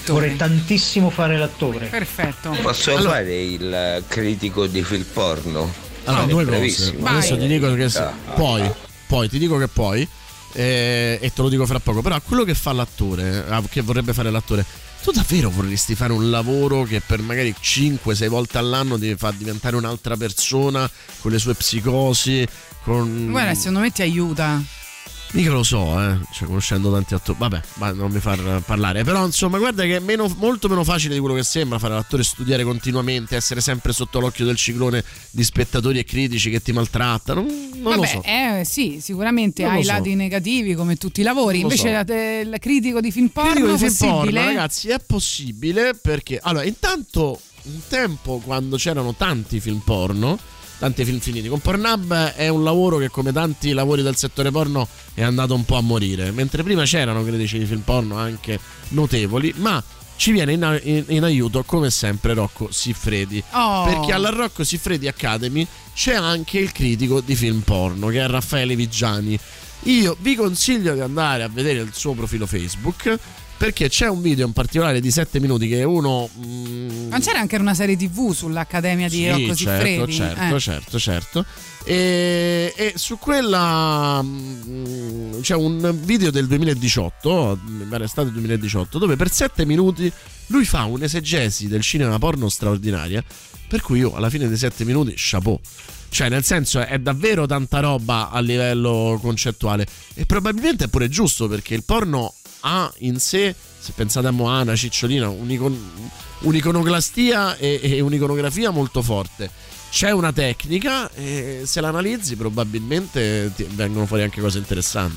Vorrei tantissimo fare l'attore. Perfetto. Posso fare il critico di film porno? Allora, È due cose. Adesso ti dico che Ah. poi, poi ti dico che poi, eh, e te lo dico fra poco. Però quello che fa l'attore, ah, che vorrebbe fare l'attore, tu davvero vorresti fare un lavoro che per magari 5-6 volte all'anno ti fa diventare un'altra persona con le sue psicosi? Con... Guarda, secondo me ti aiuta. Mica lo so, eh. Cioè, conoscendo tanti attori. Vabbè, ma non mi far parlare. Però, insomma, guarda che è meno- molto meno facile di quello che sembra fare l'attore, studiare continuamente, essere sempre sotto l'occhio del ciclone di spettatori e critici che ti maltrattano. Non Vabbè, lo so. eh, sì, sicuramente Non ha lo i so. lati negativi come tutti i lavori. Non Invece so. il critico di film porno Critico di film possibile? porno, ragazzi, è possibile perché allora, intanto un tempo quando c'erano tanti film porno, tanti film finiti, con Pornhub è un lavoro che come tanti lavori del settore porno è andato un po' a morire, mentre prima c'erano critici di film porno anche notevoli, ma ci viene in, in- in aiuto come sempre Rocco Siffredi. Oh. perché alla Rocco Siffredi Academy c'è anche il critico di film porno che è Raffaele Vigiani. Io vi consiglio di andare a vedere il suo profilo Facebook perché c'è un video in particolare di 7 minuti che è uno mm, Ma c'era anche una serie tv sull'Accademia di sì, Rocco certo, Siffredi. certo, Eh. certo, certo. E, e su quella mm, c'è un video del 2018, mi pare estate 2018, dove per 7 minuti lui fa un'esegesi del cinema porno straordinaria. Per cui io alla fine dei 7 minuti, chapeau. Cioè, nel senso, è davvero tanta roba a livello concettuale. E probabilmente è pure giusto perché il porno ha in sé, se pensate a Moana, Cicciolina, un'icon- un'iconoclastia e, e un'iconografia molto forte. C'è una tecnica e se l'analizzi probabilmente ti vengono fuori anche cose interessanti.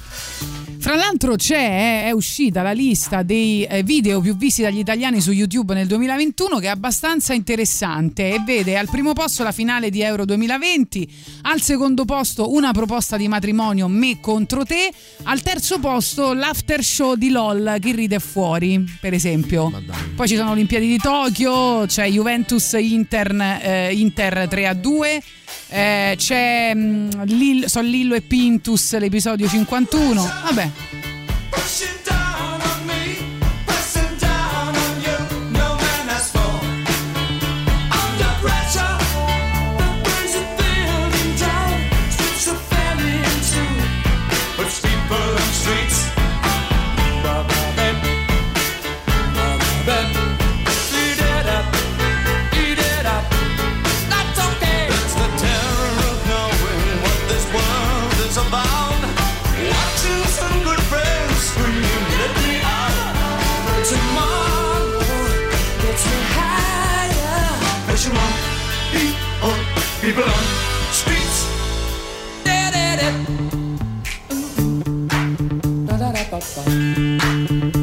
Fra l'altro c'è, è uscita la lista dei eh, video più visti dagli italiani su YouTube nel 2021 che è abbastanza interessante e vede al primo posto la finale di Euro 2020, al secondo posto una proposta di matrimonio me contro te, al terzo posto l'after show di LOL chi ride fuori, per esempio. Poi ci sono Olimpiadi di Tokyo, c'è Juventus Inter, eh, Inter 3 a 2. eh, c'è mh, Lil- sono Lillo e Pintus l'episodio 51 vabbè Okay.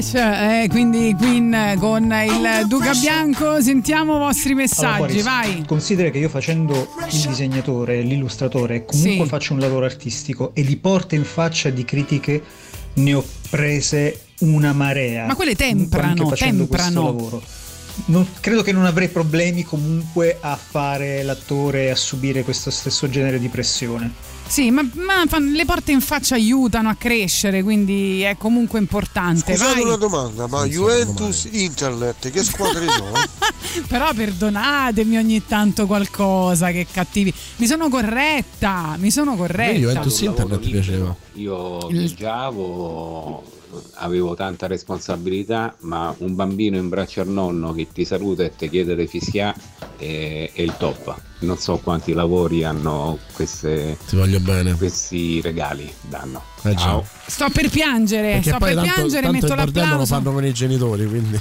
Pressure, eh, quindi Queen con il Duca Bianco. Sentiamo i vostri messaggi, Allora, vai. Considera che io facendo il disegnatore, l'illustratore, comunque Sì. faccio un lavoro artistico e di porte in faccia di critiche ne ho prese una marea. Ma quelle temprano, temprano. questo lavoro. Non- credo che non avrei problemi comunque a fare l'attore e a subire questo stesso genere di pressione. Sì, ma, ma le porte in faccia aiutano a crescere, quindi è comunque importante. Scusate Vai. una domanda, ma Juventus Internet che squadre sono? Però perdonatemi ogni tanto qualcosa, che cattivi. Mi sono corretta, mi sono corretta. Internet piaceva. Io Il- viaggiavo, avevo tanta responsabilità, ma un bambino in braccio al nonno che ti saluta e ti chiede le fischia è, è il top. Non so quanti lavori hanno queste, Ti voglio bene. questi regali danno. Eh. Sto per piangere, Perché sto poi per tanto, piangere, tanto metto il bordello lo l'applauso. fanno con i genitori, quindi.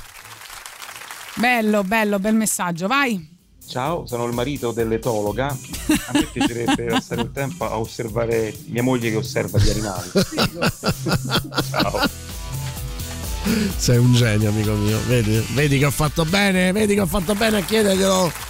Bello, bello, bel messaggio, vai. Ciao, sono il marito dell'etologa. A me piacerebbe passare il tempo a osservare mia moglie che osserva gli animali. Ciao. Sei un genio, amico mio. Vedi, vedi che ho fatto bene, vedi che ho fatto bene a chiederglielo.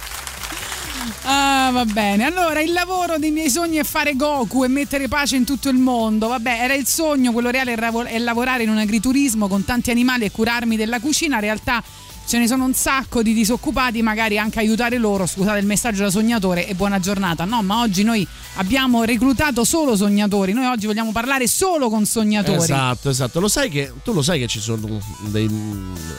Ah, va bene. Allora, il lavoro dei miei sogni è fare Goku e mettere pace in tutto il mondo. Vabbè, era il sogno, quello reale è lavorare in un agriturismo con tanti animali e curarmi della cucina. In realtà ce ne sono un sacco di disoccupati, magari anche aiutare loro. Scusate il messaggio da sognatore e buona giornata. No, ma oggi noi abbiamo reclutato solo sognatori. Noi oggi vogliamo parlare solo con sognatori. Esatto, esatto. Lo sai che, tu lo sai che ci sono dei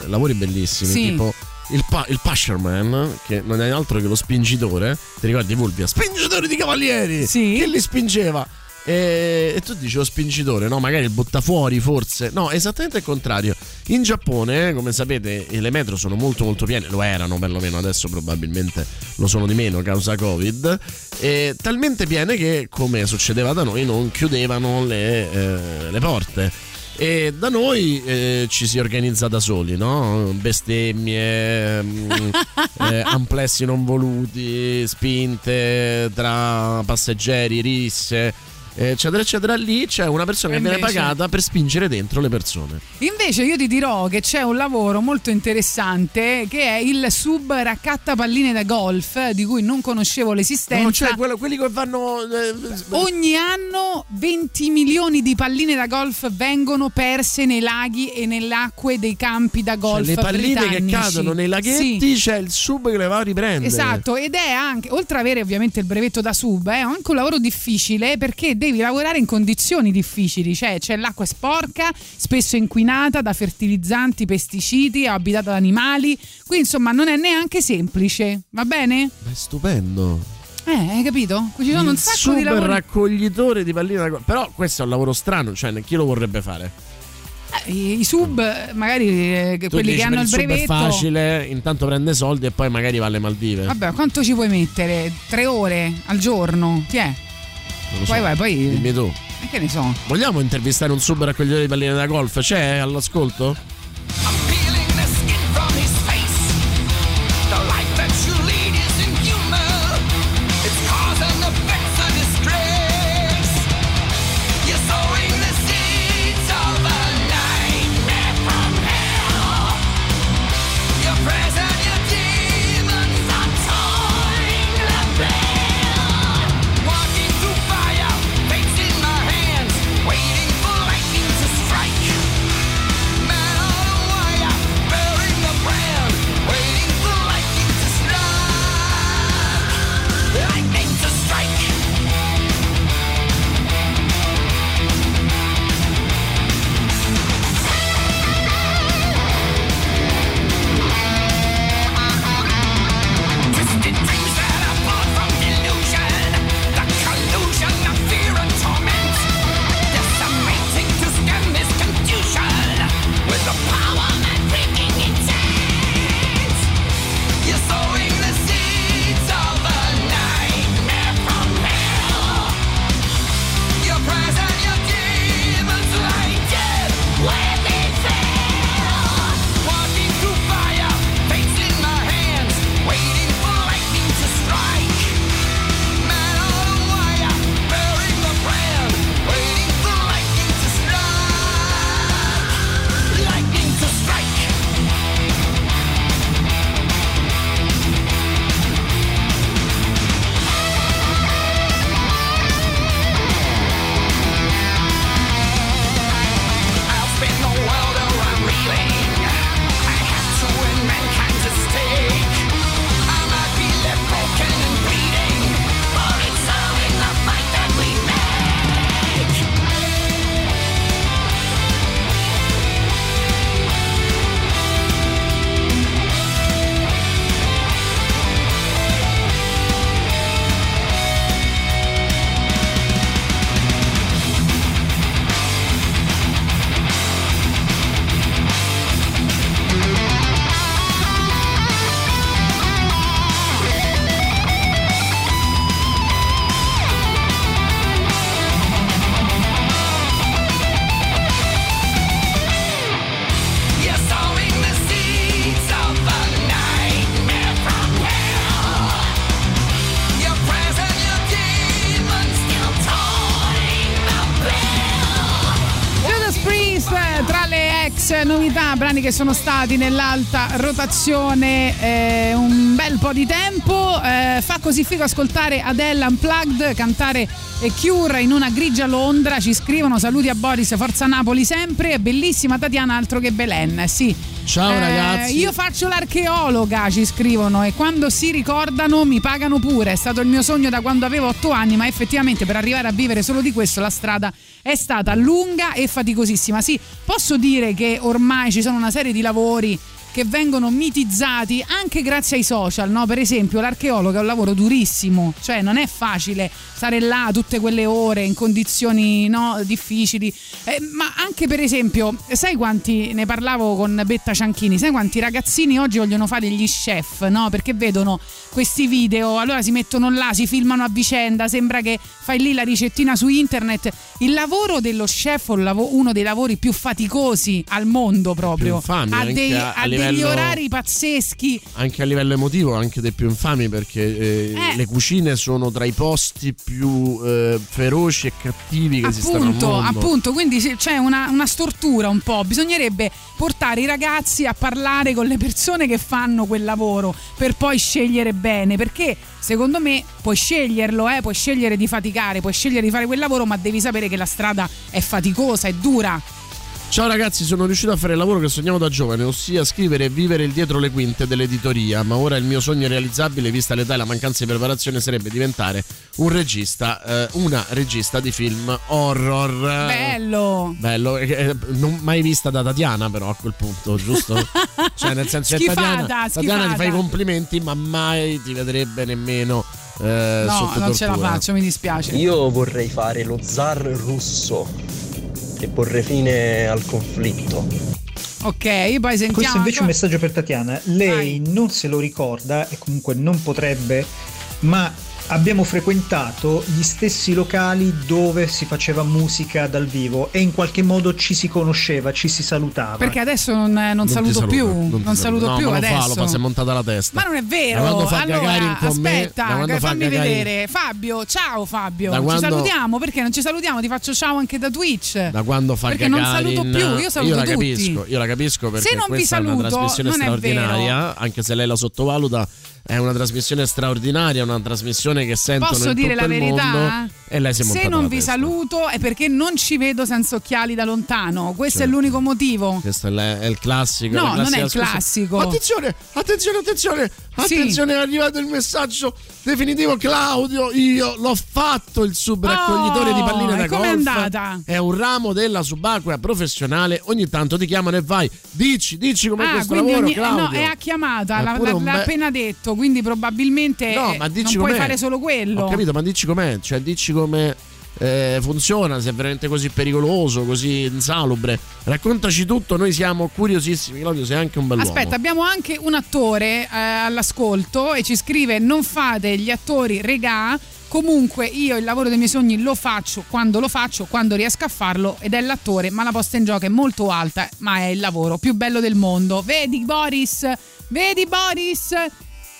lavori bellissimi, Sì. tipo il, pa- il Pusherman, che non è altro che lo spingitore. Ti ricordi Fulvia? Spingitore di cavalieri! Sì. Che li spingeva. E, e tu dici lo spingitore, no? Magari il buttafuori, forse. No, esattamente il contrario. In Giappone, come sapete, le metro sono molto molto piene, lo erano perlomeno, adesso probabilmente lo sono di meno causa Covid. E talmente piene che, come succedeva da noi, non chiudevano le, eh, le porte. E da noi eh, ci si organizza da soli, no? Bestemmie, mm, eh, amplessi non voluti, spinte tra passeggeri, risse. Eccetera, eccetera. Lì c'è una persona E che viene invece? pagata per spingere dentro le persone. Invece io ti dirò che c'è un lavoro molto interessante che è il sub raccatta palline da golf di cui non conoscevo l'esistenza. No, cioè quello- quelli che vanno. eh, Ogni anno 20 milioni di palline da golf vengono perse nei laghi e nelle acque dei campi da cioè, golf. le palline che britannici. cadono nei laghetti, Sì. c'è il sub che le va a riprendere. Esatto, ed è anche, oltre ad avere ovviamente il brevetto da sub, è anche un lavoro difficile perché devi lavorare in condizioni difficili, cioè c'è l'acqua sporca, spesso inquinata da fertilizzanti, pesticidi, abitata da animali, quindi insomma non è neanche semplice, va bene? Ma è stupendo. Eh, hai capito? Qui ci sono un il sacco sub di lavori. raccoglitore di palline da. Però questo è un lavoro strano, cioè chi lo vorrebbe fare? Eh, I sub, magari eh, Tu quelli dici, che hanno per il sub è brevetto. facile, intanto prende soldi e poi magari va alle Maldive. Vabbè, quanto ci puoi mettere? Tre ore al giorno? Chi è? Non lo Poi so. vai, poi. Dimmi tu. E che ne so? Vogliamo intervistare un sub raccoglitore di palline da golf? C'è all'ascolto? Peeling che sono stati nell'alta rotazione eh, un bel po' di tempo. Eh, fa così figo ascoltare Adele Unplugged, cantare e Cure in una grigia Londra. Ci scrivono saluti a Boris, Forza Napoli sempre. Bellissima Tatiana, altro che Belen. Sì. Ciao, Eh, ragazzi. Io faccio l'archeologa, ci scrivono, e quando si ricordano mi pagano pure. È stato il mio sogno da quando avevo otto anni, ma effettivamente per arrivare a vivere solo di questo la strada è stata lunga e faticosissima. Sì, posso dire che ormai ci sono una serie di lavori che vengono mitizzati anche grazie ai social, no? Per esempio, l'archeologo è un lavoro durissimo, cioè non è facile stare là tutte quelle ore in condizioni no, difficili. Eh, ma anche per esempio, sai quanti ne parlavo con Betta Cianchini? Sai quanti ragazzini oggi vogliono fare gli chef, no? Perché vedono questi video, allora si mettono là, si filmano a vicenda, sembra che fai lì la ricettina su internet. Il lavoro dello chef uno dei lavori più faticosi al mondo proprio. Più infami ha dei, ha dei degli livello- orari pazzeschi. anche a livello emotivo, anche dei più infami, perché eh, Eh. le cucine sono tra i posti più eh, feroci e cattivi che Appunto, mondo. appunto, quindi c'è- c'è una, una stortura un po'. Bisognerebbe portare i ragazzi a parlare con le persone che fanno quel lavoro per poi scegliere bene. Perché secondo me puoi sceglierlo, eh, puoi scegliere di faticare, puoi scegliere di fare quel lavoro, ma devi sapere che la strada è faticosa, è dura. Ciao ragazzi, sono riuscito a fare il lavoro che sognavo da giovane, ossia scrivere e vivere il dietro le quinte dell'editoria, ma ora il mio sogno realizzabile, vista l'età e la mancanza di preparazione, sarebbe diventare un regista, eh, una regista di film horror. Bello! Bello, eh, eh, non mai vista da Tatiana però a quel punto, giusto? cioè nel senso che Schifata, Tatiana, Tatiana ti fa i complimenti ma mai ti vedrebbe nemmeno eh, No, sotto non ce la tortura. faccio, mi dispiace. Io vorrei fare lo zar russo e porre fine al conflitto. Ok, poi sentiamo. Questo invece è un messaggio per Tatiana. Lei non se lo ricorda e comunque non potrebbe, ma abbiamo frequentato gli stessi locali dove si faceva musica dal vivo e in qualche modo ci si conosceva, ci si salutava. Perché adesso non, non ti saluto saluta, più, non, saluta. saluto No, più ma lo adesso. fa, lo fa, si è montata la testa. Ma non è vero. Quando allora, me, aspetta, quando fa fammi vedere. Fabio, ciao Fabio. Da Ci quando- salutiamo perché non ci salutiamo? Ti faccio ciao anche da Twitch. Da quando fa Perché non Gagarin, saluto più, io saluto la tutti. capisco, io la capisco perché Se non vi questa è una saluto, trasmissione non è straordinaria, anche se lei la sottovaluta, è una trasmissione straordinaria, una trasmissione che sentono Posso dire la verità? mondo e lei si è Se non vi testa. saluto è perché non ci vedo senza occhiali da lontano. Questo è Certo. l'unico motivo. Questo è il- è classico. No, non è il classico. Attenzione, attenzione, attenzione, Sì. attenzione, è arrivato il messaggio definitivo. Claudio, io l'ho fatto il subraccoglitore Oh, di palline da e com'è golf. andata? È un ramo della subacquea professionale. Ogni tanto ti chiamano e vai. Dici, dici com'è Ah, questo lavoro, ogni- Claudio. no, è a chiamata, È l'ha, l'ha- appena detto, quindi probabilmente No, eh, ma dici non puoi com'è. fare solo quello. Ho capito, ma dici com'è? Cioè, dici come eh, funziona, se è veramente così pericoloso, così insalubre. Raccontaci tutto, noi siamo curiosissimi. Claudio, sei anche un bell'uomo. Aspetta, abbiamo anche un attore eh, all'ascolto e ci scrive: Non fate gli attori regà. Comunque io il lavoro dei miei sogni lo faccio quando lo faccio, quando riesco a farlo ed è l'attore, ma la posta in gioco è molto alta, ma è il lavoro più bello del mondo. Vedi Boris? Vedi Boris?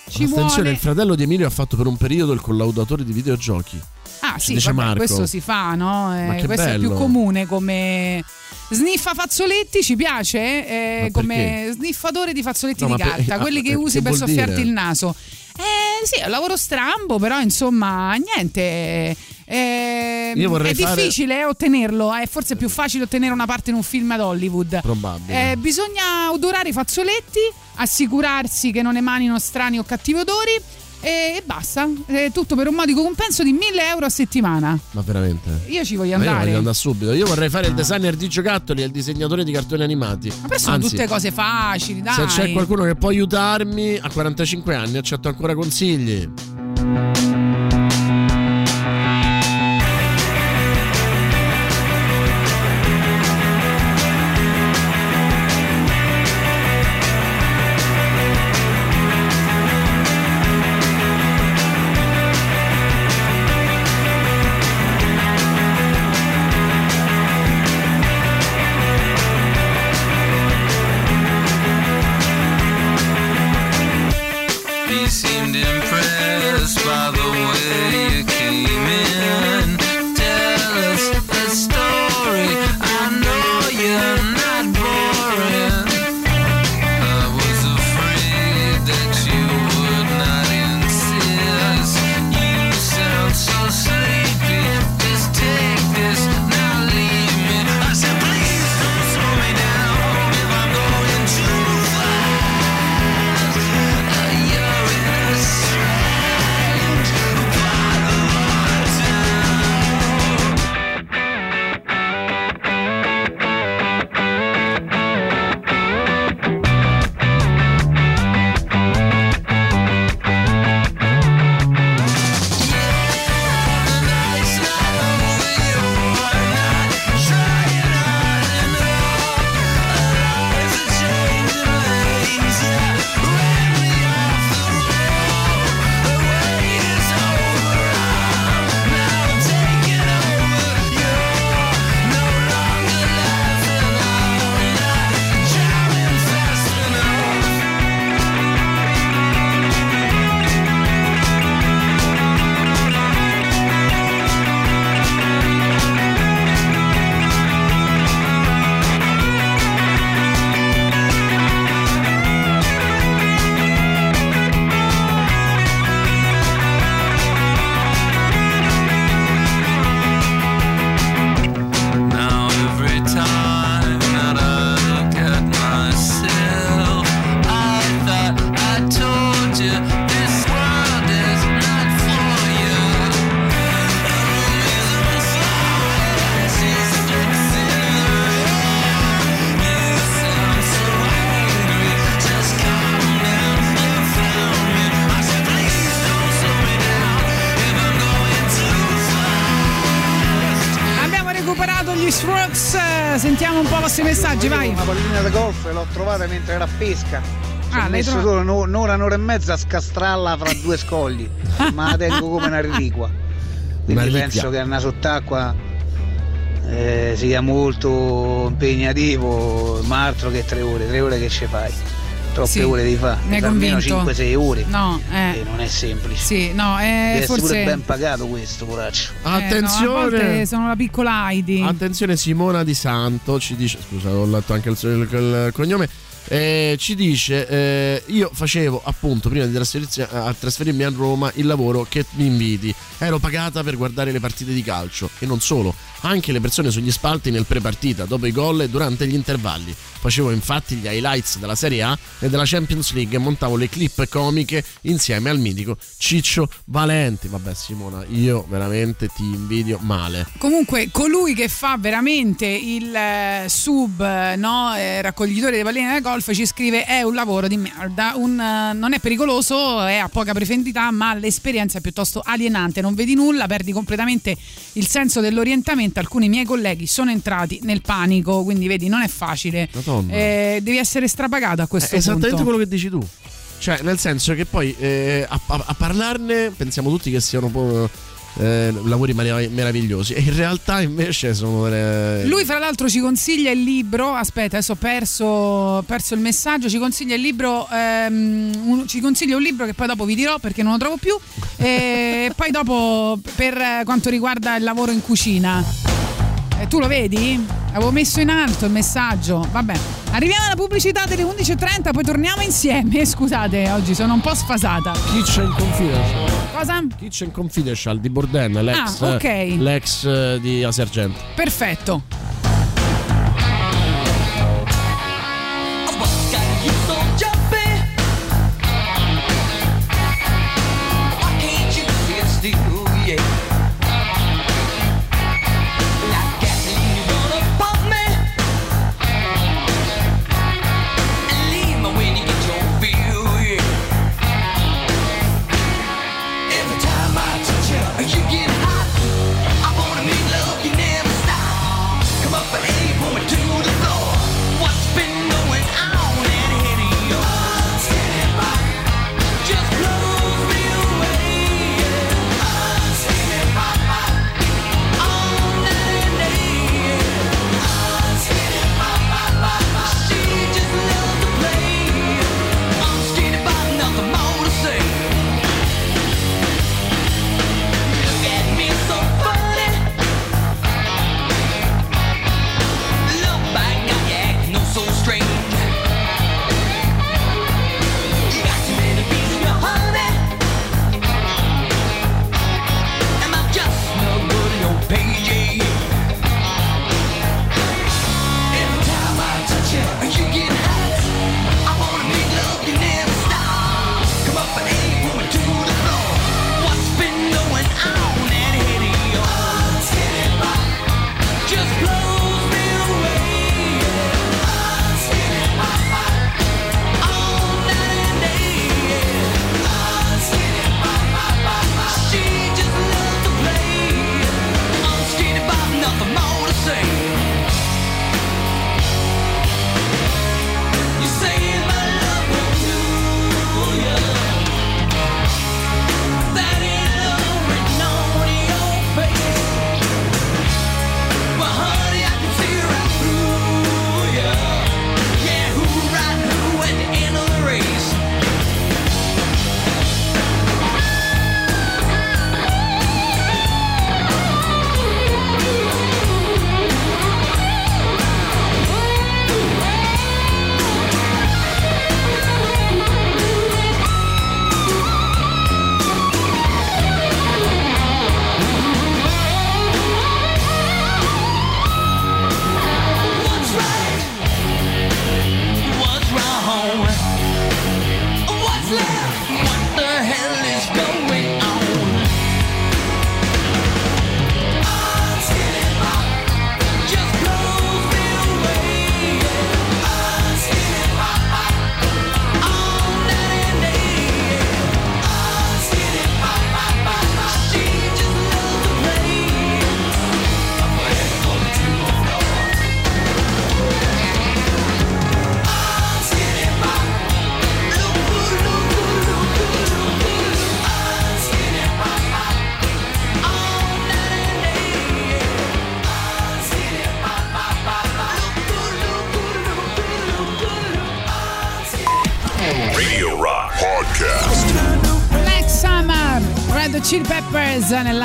Ci Attenzione, vuole il fratello di Emilio ha fatto per un periodo il collaudatore di videogiochi. Ah Ci sì, dice vabbè, Marco. questo si fa, no? Eh, Ma che questo è bello. più comune come sniffa fazzoletti, ci piace? Eh, Ma come sniffatore di fazzoletti No, di per- carta, ah, quelli che eh, usi che per soffiarti dire? il naso. Eh sì, è un lavoro strambo, però insomma, niente. Eh, è fare- difficile eh, ottenerlo, è forse più facile ottenere una parte in un film ad Hollywood. Probabile. Eh, bisogna odorare i fazzoletti, assicurarsi che non emanino strani o cattivi odori e, basta. È tutto per un modico compenso di 1000 euro a settimana. Ma veramente? Io ci voglio Ma io andare. voglio andare subito. Io vorrei fare il designer di giocattoli e il disegnatore di cartoni animati. Ma sono Anzi, tutte cose facili, dai. se c'è qualcuno che può aiutarmi a 45 anni, accetto ancora consigli. Messo solo un'o- un'ora, un'ora e mezza a scastrarla fra due scogli, ma la tengo come una reliquia. Quindi Una reliquia. penso che andare sott'acqua eh, sia molto impegnativo, ma altro che tre ore, tre ore che ci fai. Troppe Sì, ore di hai almeno convinto? 5-6 ore. No, eh. E non è semplice. Sì, no, eh, Deve forse. pure ben pagato questo, poraccio. Eh, no, Attenzione. volte sono la piccola Heidi. Attenzione Simona Di Santo ci dice, scusa ho letto anche il, il- il cognome, eh, ci dice eh, io facevo appunto prima di a trasferirmi a Roma il lavoro che mi inviti, ero pagata per guardare le partite di calcio e non solo, anche le persone sugli spalti nel pre-partita, dopo i gol e durante gli intervalli. Facevo infatti gli highlights della Serie A e della Champions League e montavo le clip comiche insieme al mitico Ciccio Valenti. Vabbè Simona, io veramente ti invidio male. Comunque, colui che fa veramente il eh, sub, eh, no, eh, raccoglitore delle palline da golf, ci scrive: È un lavoro di merda. un, eh, non è pericoloso, è a poca profondità, ma l'esperienza è piuttosto alienante. Non vedi nulla, perdi completamente il senso dell'orientamento. Alcuni miei colleghi sono entrati nel panico, quindi vedi, non è facile. Eh, devi essere strapagato a questo È esattamente punto. quello che dici tu. Cioè, nel senso che poi eh, a, a- a parlarne pensiamo tutti che siano po- eh, lavori merav- meravigliosi. E in realtà invece sono delle. Lui, fra l'altro, ci consiglia il libro. Aspetta, adesso ho perso, perso il messaggio. Ci consiglia il libro. ehm, un- ci consiglia un libro che poi dopo vi dirò perché non lo trovo più. E poi dopo, per eh, quanto riguarda il lavoro in cucina. Eh, tu lo vedi? Avevo messo in alto il messaggio. Vabbè. Arriviamo alla pubblicità delle 11.30, poi torniamo insieme. Scusate, oggi sono un po' sfasata. Kitchen Confidential. Cosa? Kitchen Confidential di Bourdain, l'ex, Ah, ok. l'ex eh, di Asergent. Perfetto.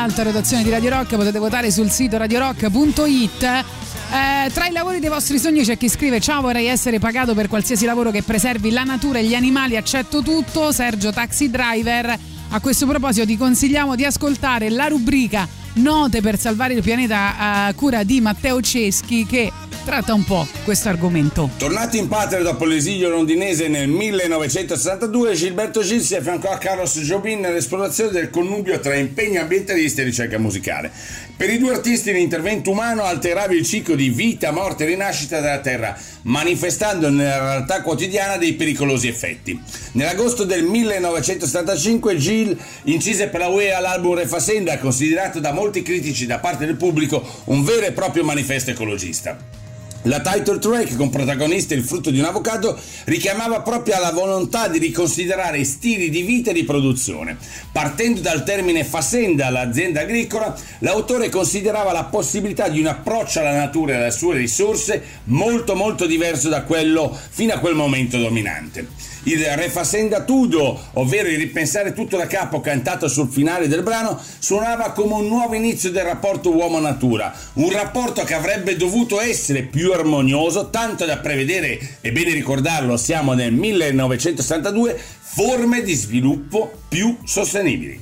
Peppers nell'alta rotazione di Radio Rock, potete votare sul sito radiorock.it. Eh, tra i lavori dei vostri sogni c'è chi scrive ciao vorrei essere pagato per qualsiasi lavoro che preservi la natura e gli animali, accetto tutto, Sergio Taxi Driver. A questo proposito ti consigliamo di ascoltare la rubrica Note per salvare il pianeta a cura di Matteo Ceschi che tratta un po' questo argomento. Tornato in patria dopo l'esilio londinese nel 1962, Gilberto Gil si affiancò a Carlos Jobin nell'esplorazione del connubio tra impegno ambientalista e ricerca musicale. Per i due artisti l'intervento umano alterava il ciclo di vita, morte e rinascita della Terra, manifestando nella realtà quotidiana dei pericolosi effetti. Nell'agosto del 1975 Gil incise per la UEA l'album Refasenda, considerato da molti critici da parte del pubblico un vero e proprio manifesto ecologista. La title track, con protagonista il frutto di un avocado, richiamava proprio alla volontà di riconsiderare stili di vita e di produzione. Partendo dal termine fasenda all'azienda agricola, l'autore considerava la possibilità di un approccio alla natura e alle sue risorse molto molto diverso da quello fino a quel momento dominante. Il refasenda tudo, ovvero il ripensare tutto da capo cantato sul finale del brano, suonava come un nuovo inizio del rapporto uomo-natura, un rapporto che avrebbe dovuto essere più armonioso, tanto da prevedere, e bene ricordarlo, siamo nel 1962, forme di sviluppo più sostenibili.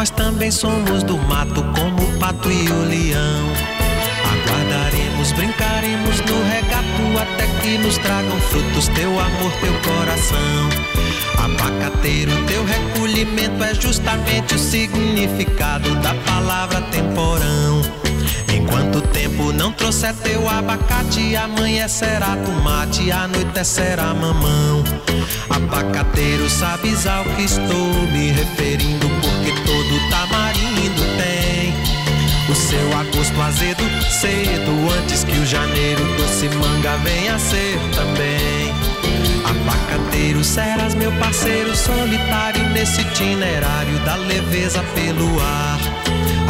Nós também somos do mato, como o pato e o leão. Aguardaremos, brincaremos no regato, até que nos tragam frutos teu amor, teu coração. Abacateiro, teu recolhimento é justamente o significado da palavra temporão. Enquanto o tempo não trouxer teu abacate, amanhã será tomate, anoitecerá mamão. Abacateiro, sabes ao que estou me referindo, porque todo tamarindo tem o seu agosto azedo, cedo, antes que o janeiro doce manga venha ser também. Abacateiro, serás meu parceiro solitário nesse itinerário da leveza pelo ar.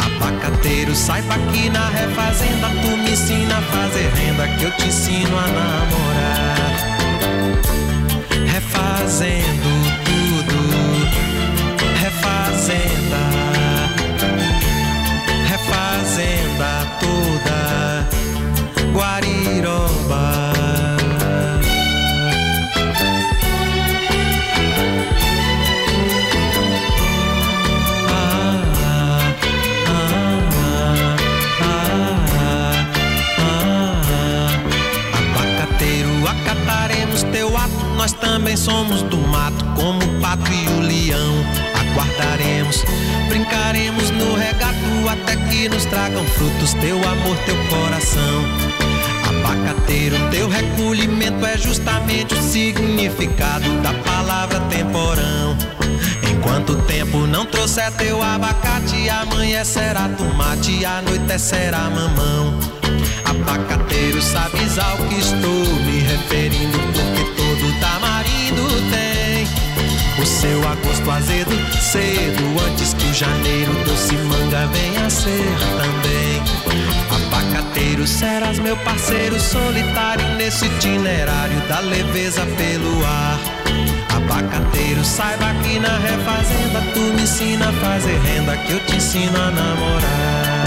Abacateiro, saiba que na refazenda tu me ensina a fazer renda que eu te ensino a namorar. Refazendo refazenda, refazenda toda, Guariroba. Nós também somos do mato, como o pato e o leão. Aguardaremos, brincaremos no regato, até que nos tragam frutos teu amor, teu coração. Abacateiro, teu recolhimento é justamente o significado da palavra temporão. Enquanto o tempo não trouxer teu abacate, amanhã será tomate, anoitecerá mamão. Abacateiro, sabes ao que estou me referindo, porque todo tamarindo tem o seu agosto azedo, cedo, antes que o janeiro doce manga venha ser também. Abacateiro, serás meu parceiro solitário nesse itinerário da leveza pelo ar. Abacateiro, saiba que na refazenda tu me ensina a fazer renda, que eu te ensino a namorar.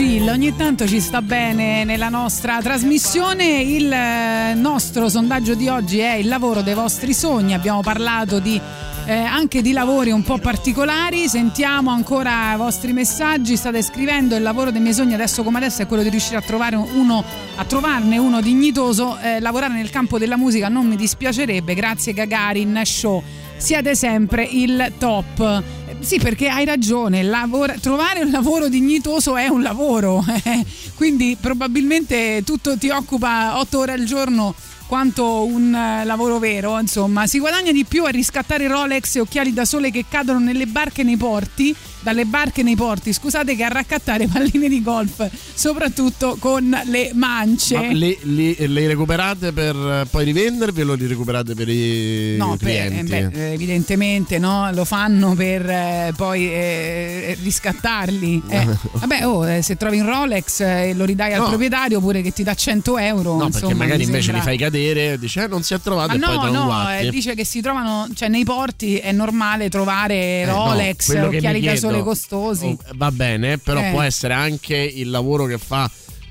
Gil ogni tanto ci sta bene nella nostra trasmissione. Il eh, nostro sondaggio di oggi è il lavoro dei vostri sogni. Abbiamo parlato di, eh, anche di lavori un po' particolari. Sentiamo ancora i vostri messaggi. State scrivendo il lavoro dei miei sogni adesso come adesso è quello di riuscire a, trovare uno, a trovarne uno dignitoso. Eh, lavorare nel campo della musica non mi dispiacerebbe. Grazie Gagarin Show siete sempre il top. Sì, perché hai ragione, lavora- trovare un lavoro dignitoso è un lavoro, eh. quindi probabilmente tutto ti occupa otto ore al giorno quanto un eh, lavoro vero, insomma, si guadagna di più a riscattare Rolex e occhiali da sole che cadono nelle barche nei porti, dalle barche nei porti, scusate, che a raccattare palline di golf, soprattutto con le mance. Ma li, li- li recuperate per eh, poi rivendervi o li recuperate per i No, per- eh, clienti? beh, evidentemente no, lo fanno per eh, poi eh, riscattarli. Eh, vabbè, oh, eh, se trovi un Rolex eh, e lo ridai al No. proprietario pure che ti dà 100 euro. no, insomma, perché magari invece sembra- li fai cadere, dice eh, non si è trovato Ma e poi no, lo no, eh, dice che si trovano, cioè nei porti è normale trovare Eh, no, Rolex, mi occhiali da chiedo- costosi. Oh, va bene, però Eh. può essere anche il lavoro che fa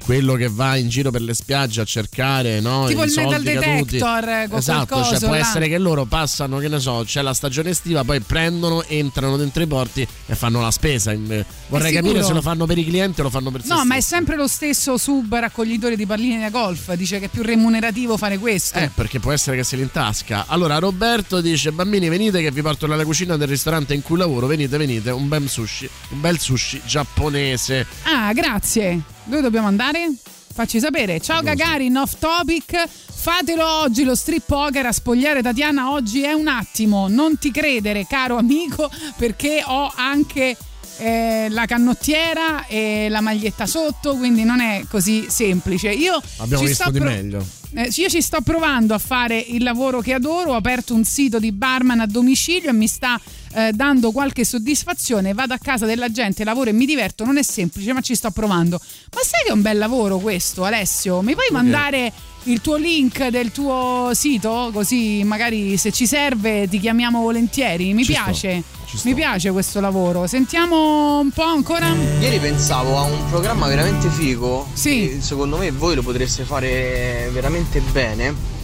quello che va in giro per le spiagge a cercare no, Tipo i il metal soldi caduti. detector, eh, con esatto quel cioè può là. essere che loro passano che ne so c'è la stagione estiva poi prendono entrano dentro i porti e fanno la spesa In- vorrei capire se lo fanno per i clienti o lo fanno per se No, ma è sempre lo stesso sub raccoglitore di palline da golf. Dice che è più remunerativo fare questo. Eh, perché può essere che se li intasca. Allora, Roberto dice: Bambini, venite che vi porto nella cucina del ristorante in cui lavoro. Venite, venite, un bel sushi, un bel sushi giapponese. Ah, grazie. Dove dobbiamo andare? Facci sapere. Ciao Gagarin, off topic. Fatelo oggi lo strip poker a spogliare Tatiana oggi è un attimo. Non ti credere, caro amico, perché ho anche eh, la canottiera e la maglietta sotto, quindi non è così semplice. Io Abbiamo ci visto sto di pro- meglio. Eh, io ci sto provando a fare il lavoro che adoro, ho aperto un sito di barman a domicilio e mi sta eh, dando qualche soddisfazione, vado a casa della gente, lavoro e mi diverto, non è semplice ma ci sto provando. Ma sai che è un bel lavoro questo Alessio? Mi puoi mandare il tuo link del tuo sito? Così magari se ci serve ti chiamiamo volentieri, mi Ci piace. sto. Mi piace questo lavoro. Sentiamo un po' ancora. Ieri pensavo a un programma veramente figo. Sì. che Secondo me voi lo potreste fare veramente bene.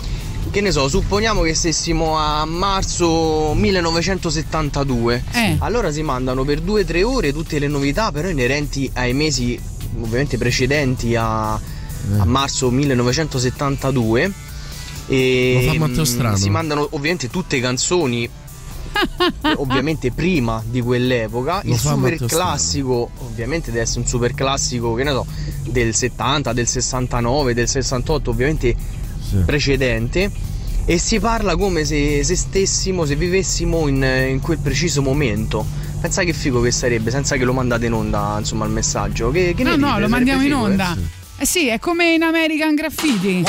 Che ne so, supponiamo che stessimo a marzo 1972. Eh. Allora si mandano per 2-3 ore tutte le novità, però inerenti ai mesi ovviamente precedenti a, a marzo 1972. E Strano. si mandano ovviamente tutte canzoni ovviamente prima di quell'epoca Lo il super Matteo Strano. classico ovviamente deve essere un super classico che ne so del 70 del 69 del 68 ovviamente precedente e si parla come se, se stessimo se vivessimo in, in quel preciso momento pensa che figo che sarebbe senza che lo mandate in onda insomma il messaggio che, che no, no, lo mandiamo in figo, eh? onda. Eh sì, è come in American Graffiti.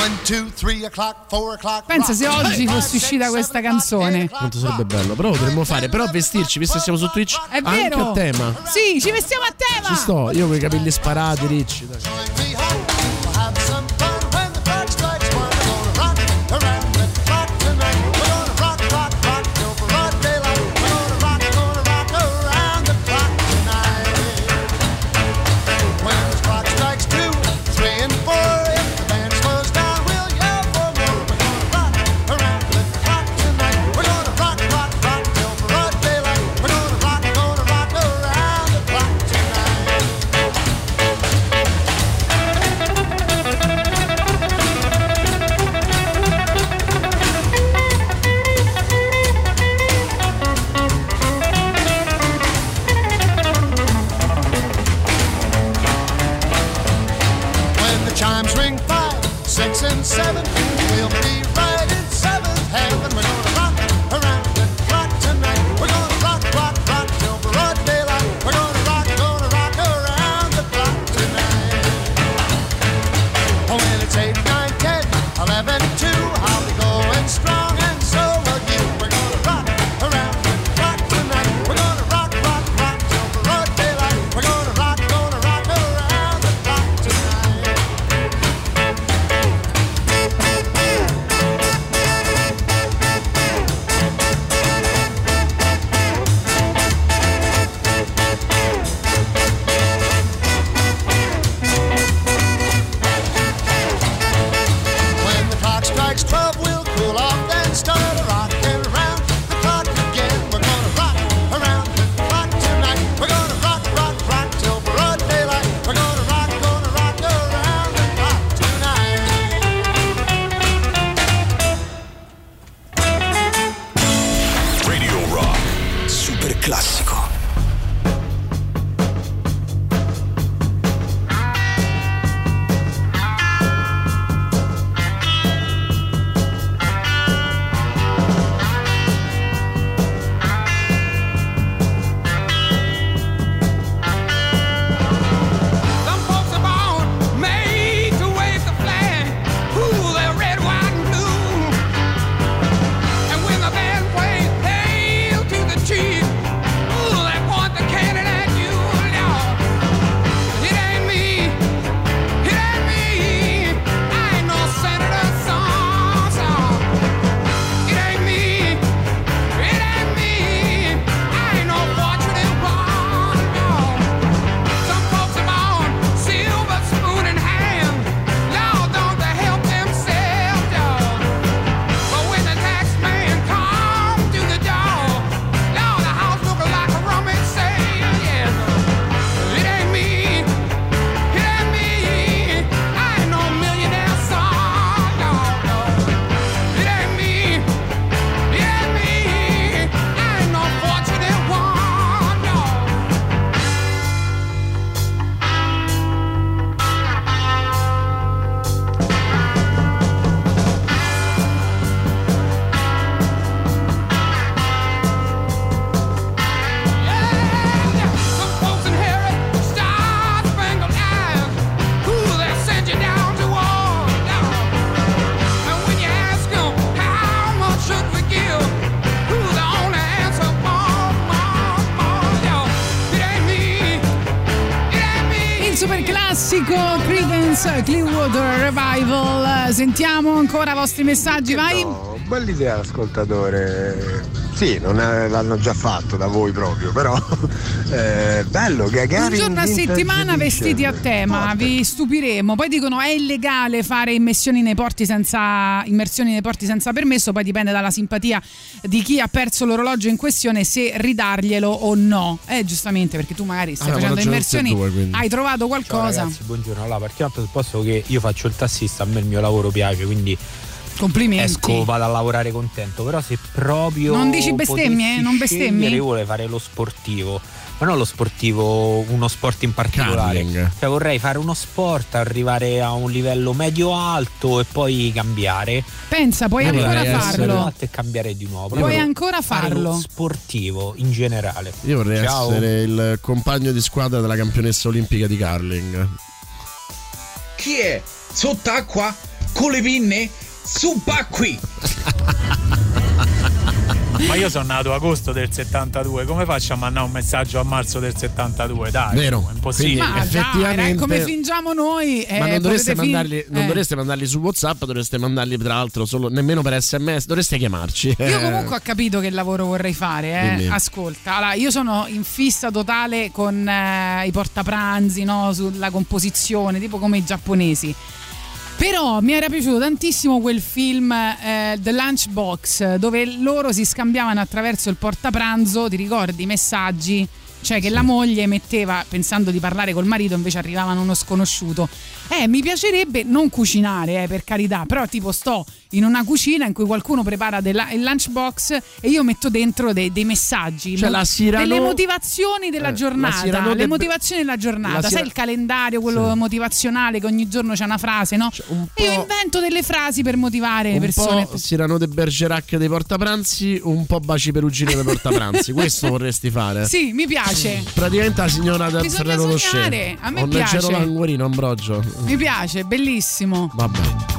Pensa se oggi fosse uscita questa canzone. Quanto sarebbe bello, però lo dovremmo fare. Però vestirci, visto che siamo su Twitch, È anche vero? a tema. Sì, ci vestiamo a tema. Ci sto, io con i capelli sparati, ricci. dai. Sentiamo ancora i vostri messaggi, vai. No, bella idea l'ascoltatore. Sì, non è- l'hanno già fatto da voi proprio, però eh, bello, Un Gagarin giorno a settimana vestiti a tema, vi stupiremo. Poi dicono è illegale fare immersioni nei porti senza, immersioni nei porti senza permesso, poi dipende dalla simpatia di chi ha perso l'orologio in questione se ridarglielo o no. Eh, giustamente, perché tu magari stai Ah, facendo immersioni, due, hai trovato Ciao qualcosa. ragazzi, buongiorno. Allora, partiamo dal presupposto che io faccio il tassista, a me il mio lavoro piace, quindi Complimenti. esco, vado a lavorare contento. Però se proprio Non dici bestemmie, potessi non bestemmi? scegliere, Io vorrei fare lo sportivo. Ma non lo sportivo, uno sport in particolare. Curling. Cioè vorrei fare uno sport, arrivare a un livello medio-alto e poi cambiare. Pensa, puoi Io ancora farlo. e cambiare di nuovo. Puoi ancora farlo. lo sportivo in generale. Io vorrei Ciao. essere il compagno di squadra della campionessa olimpica di curling. Chi è? Sott'acqua? Con le pinne? Subacqui! Ma io sono nato agosto del 72, come faccio a mandare un messaggio a marzo del 72? Dai, Vero. è impossibile. Ma dai, come fingiamo noi. eh, Ma non, dovreste potete fin- mandarli, non eh. dovreste mandarli su WhatsApp, dovreste mandarli tra l'altro solo nemmeno per sms, dovreste chiamarci. Io Eh. comunque ho capito che lavoro vorrei fare, eh. Ascolta. Allora, io sono in fissa totale con eh, i portapranzi, no? sulla composizione, tipo come i giapponesi. Però mi era piaciuto tantissimo quel film eh, The Lunchbox dove loro si scambiavano attraverso il portapranzo, ti ricordi, i messaggi? Cioè che la moglie metteva, pensando di parlare col marito, invece arrivavano uno sconosciuto. Eh, mi piacerebbe non cucinare, eh, per carità, però tipo sto in una cucina in cui qualcuno prepara della- il lunchbox e io metto dentro dei, dei messaggi, Cioè, mo- la Cyrano- delle motivazioni della Eh, giornata, le motivazioni della giornata, la sai il calendario, quello Sì. motivazionale che ogni giorno c'è una frase, no? E io invento delle frasi per motivare le un persone. po' Cyrano de Bergerac dei portapranzi, un po' Baci Perugino dei portapranzi. Questo vorresti fare? Sì, mi piace. Praticamente la signora del Bisogna Ferrero Rocher. a me Con piace. leggero languorino, Ambrogio. Mi piace, bellissimo. Vabbè.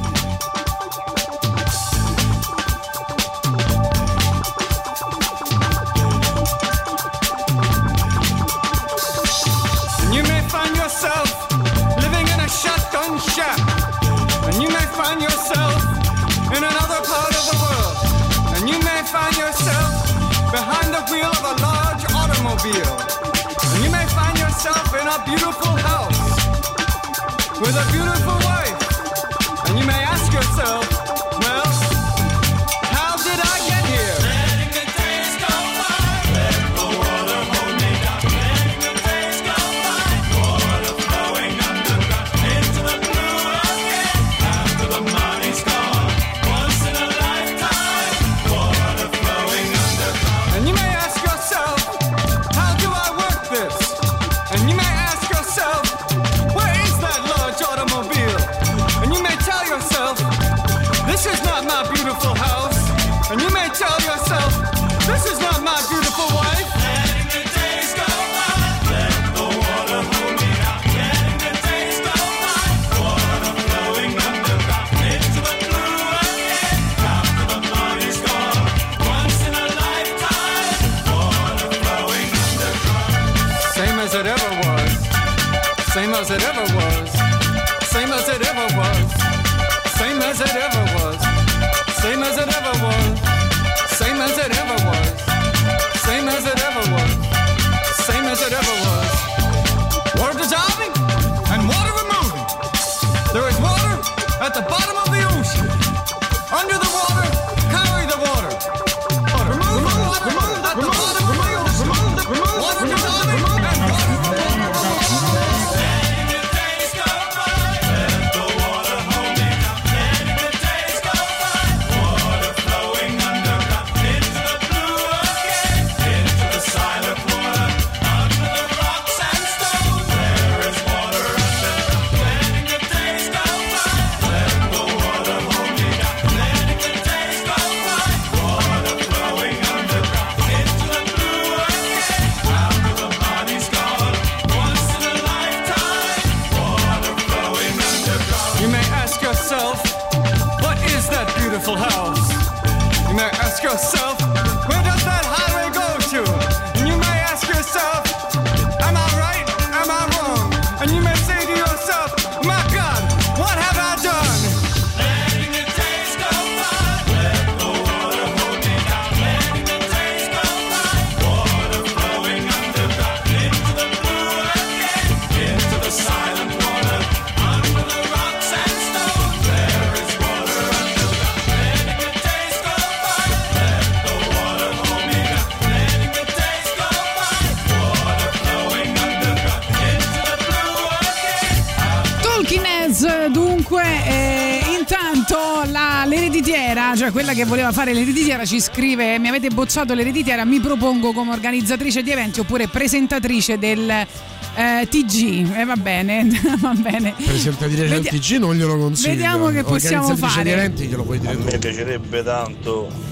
Yourself in a beautiful house with a beautiful wife. And you may ask yourself, As it ever was. Voleva fare l'ereditiera, ci scrive: Mi avete bocciato l'ereditiera, mi propongo come organizzatrice di eventi oppure presentatrice del eh, TG. E va bene, va bene. Presentatrice del Vedi- TG non glielo consiglio. Vediamo che possiamo Organizzatrice di fare. eventi glielo puoi dire A tu. me piacerebbe tanto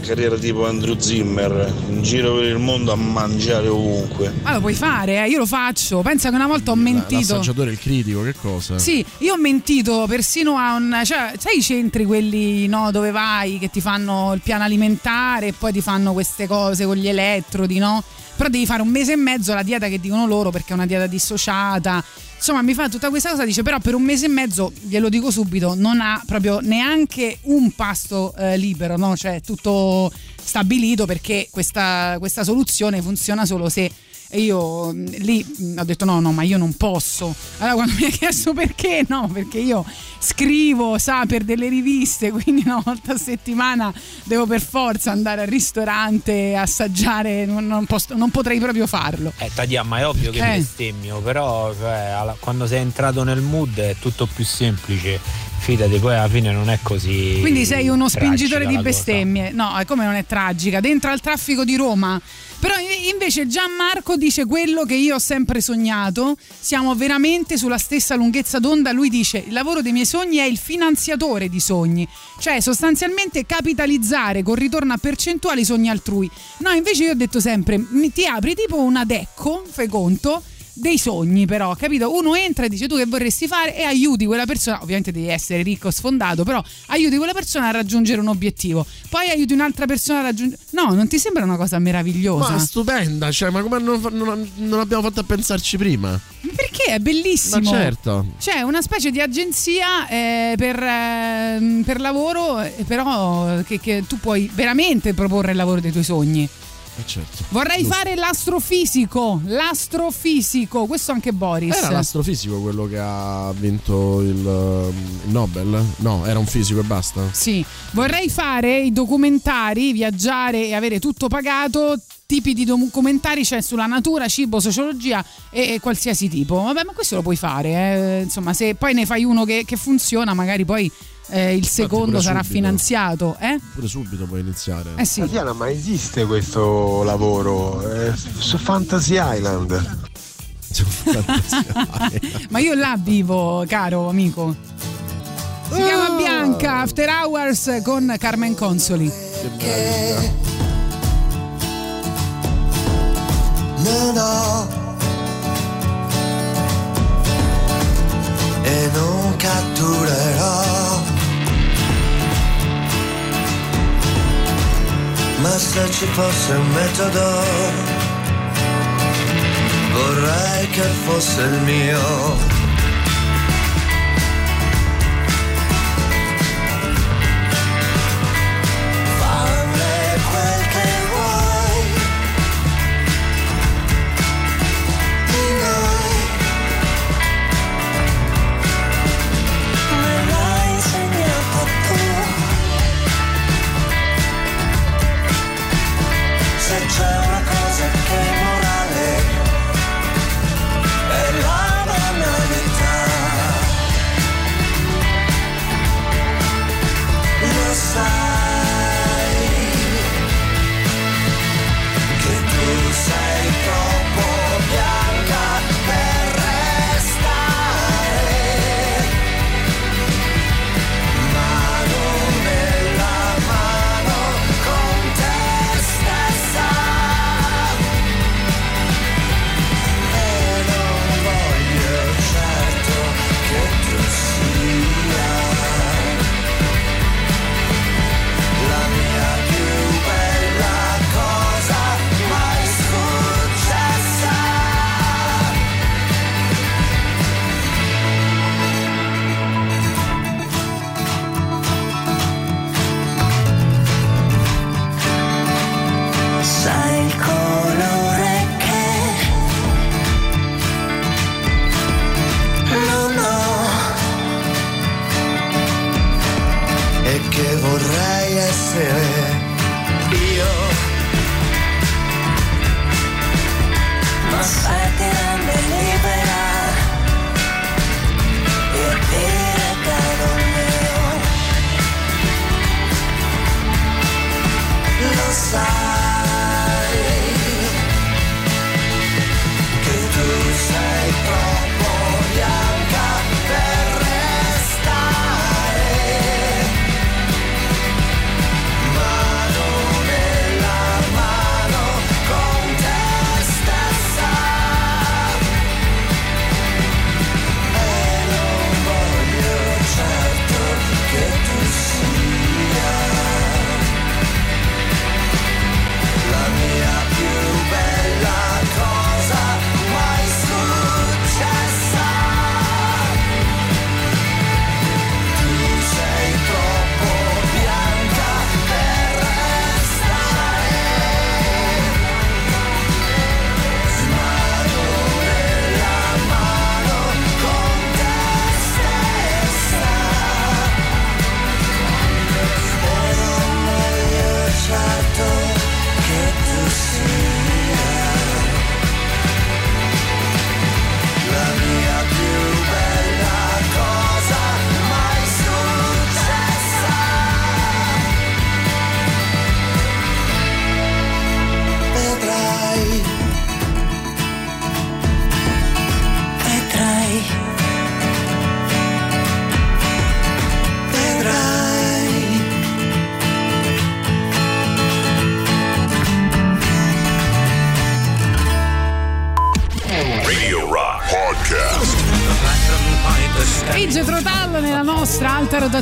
carriera tipo Andrew Zimmer, in giro per il mondo a mangiare ovunque. Ma lo puoi fare, eh, io lo faccio. Pensa che una volta ho mentito. L'assaggiatore, il critico, che cosa? Sì, io ho mentito persino a un. cioè, sai i centri quelli no, dove vai che ti fanno il piano alimentare e poi ti fanno queste cose con gli elettrodi, no? Però devi fare un mese e mezzo la dieta che dicono loro perché è una dieta dissociata. Insomma, mi fa tutta questa cosa, dice però per un mese e mezzo, glielo dico subito, non ha proprio neanche un pasto eh, libero, no? Cioè tutto stabilito perché questa, questa soluzione funziona solo se e io mh, lì mh, ho detto no, no, ma io non posso. Allora quando mi ha chiesto perché, no, perché io scrivo, sa, per delle riviste, quindi una volta a settimana devo per forza andare al ristorante, assaggiare, non, non posso- non potrei proprio farlo. Eh, Tadia, ma è ovvio che Eh. bestemmio, però cioè, quando sei entrato nel mood è tutto più semplice. Fidati, poi alla fine non è così. Quindi sei uno spingitore di la cosa. bestemmie. No, come non è tragica? Dentro al traffico di Roma. Però invece Gianmarco dice quello che io ho sempre sognato. Siamo veramente sulla stessa lunghezza d'onda. Lui dice: il lavoro dei miei sogni è il finanziatore di sogni. Cioè, sostanzialmente capitalizzare con ritorno a percentuali i sogni altrui. No, invece io ho detto sempre: ti apri tipo una decco, fai conto dei sogni però, capito? Uno entra e dice tu che vorresti fare e aiuti quella persona, ovviamente devi essere ricco sfondato, però aiuti quella persona a raggiungere un obiettivo. Poi aiuti un'altra persona a raggiungere... No, non ti sembra una cosa meravigliosa? Ma stupenda, cioè, ma come non, non- non abbiamo fatto a pensarci prima? Perché è bellissimo. Ma certo. C'è una specie di agenzia eh, per, ehm, per lavoro, eh, però che, che tu puoi veramente proporre il lavoro dei tuoi sogni. Eh, certo. Vorrei Giusto. fare l'astrofisico, l'astrofisico, questo anche Boris. Era l'astrofisico quello che ha vinto il, um, il Nobel? No, era un fisico e basta. Sì, vorrei fare i documentari, viaggiare e avere tutto pagato. Tipi di documentari c'è sulla natura, cibo, sociologia e, e qualsiasi tipo. Vabbè, ma questo lo puoi fare. eh. Insomma, se poi ne fai uno che, che funziona, magari poi eh, il secondo sarà subito. finanziato. Eh? Pure subito puoi iniziare. Eh sì. Tatiana, ma esiste questo lavoro? Eh, su Fantasy Island? Ma io là vivo, caro amico. Si chiama Bianca After Hours con Carmen Consoli. No, no. E non catturerò. Ma se ci fosse un metodo, vorrei che fosse il mio.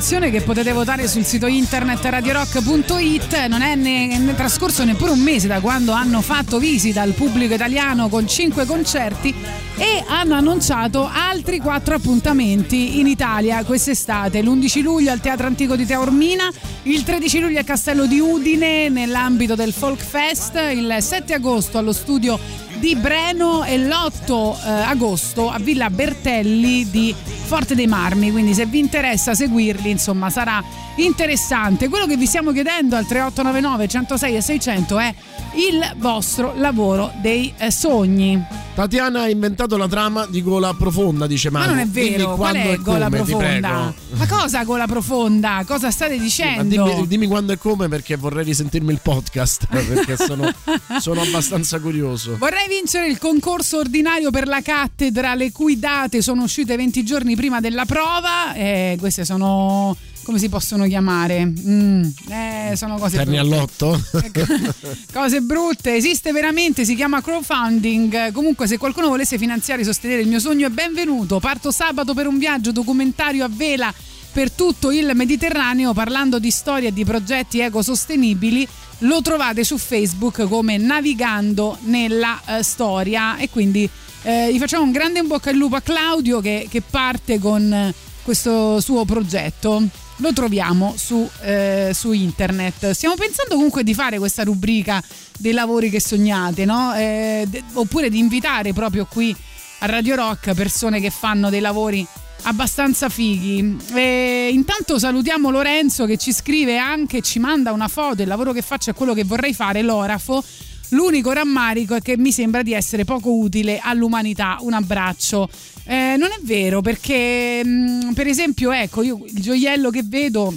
Alta rotazione che potete votare sul sito internet radiorock.it. Non è ne, ne trascorso neppure un mese da quando hanno fatto visita al pubblico italiano con cinque concerti e hanno annunciato altri quattro appuntamenti in Italia quest'estate. L'11 luglio al Teatro Antico di Taormina, il 13 luglio al Castello di Udine nell'ambito del Folk Fest, il 7 agosto allo studio di Breno e l'8 eh, agosto a Villa Bertelli di Forte dei Marmi. Quindi se vi interessa seguirli, insomma, sarà interessante. Quello che vi stiamo chiedendo al 3899 106 e 600 è il vostro lavoro dei eh, sogni. Tatiana ha inventato la trama di gola profonda, dice Ma Manu. non è vero, qual è gola come, profonda? Ma cosa gola profonda? Cosa state Ma dicendo? dimmi, dimmi quando e come perché vorrei risentirmi il podcast perché sono, sono abbastanza curioso. Vorrei vincere il concorso ordinario per la cattedra, le cui date sono uscite 20 giorni prima della prova. Eh, queste sono. Come si possono chiamare? Mm, eh, sono cose brutte. all'otto? Cose brutte, esiste veramente, si chiama crowdfunding. Comunque, se qualcuno volesse finanziare e sostenere il mio sogno, è benvenuto. Parto sabato per un viaggio documentario a vela per tutto il Mediterraneo parlando di storie e di progetti ecosostenibili. Lo trovate su Facebook come Navigando nella eh, storia e quindi eh, gli facciamo un grande in bocca al lupo a Claudio che, che parte con eh, questo suo progetto. Lo troviamo su, eh, su internet. Stiamo pensando comunque di fare questa rubrica dei lavori che sognate, no? Eh, de- oppure di invitare proprio qui a Radio Rock persone che fanno dei lavori abbastanza fighi. E intanto salutiamo Lorenzo che ci scrive anche, ci manda una foto, il lavoro che faccio è quello che vorrei fare, l'orafo. L'unico rammarico è che mi sembra di essere poco utile all'umanità. Un abbraccio. Eh, non è vero perché, mh, per esempio, ecco, io il gioiello che vedo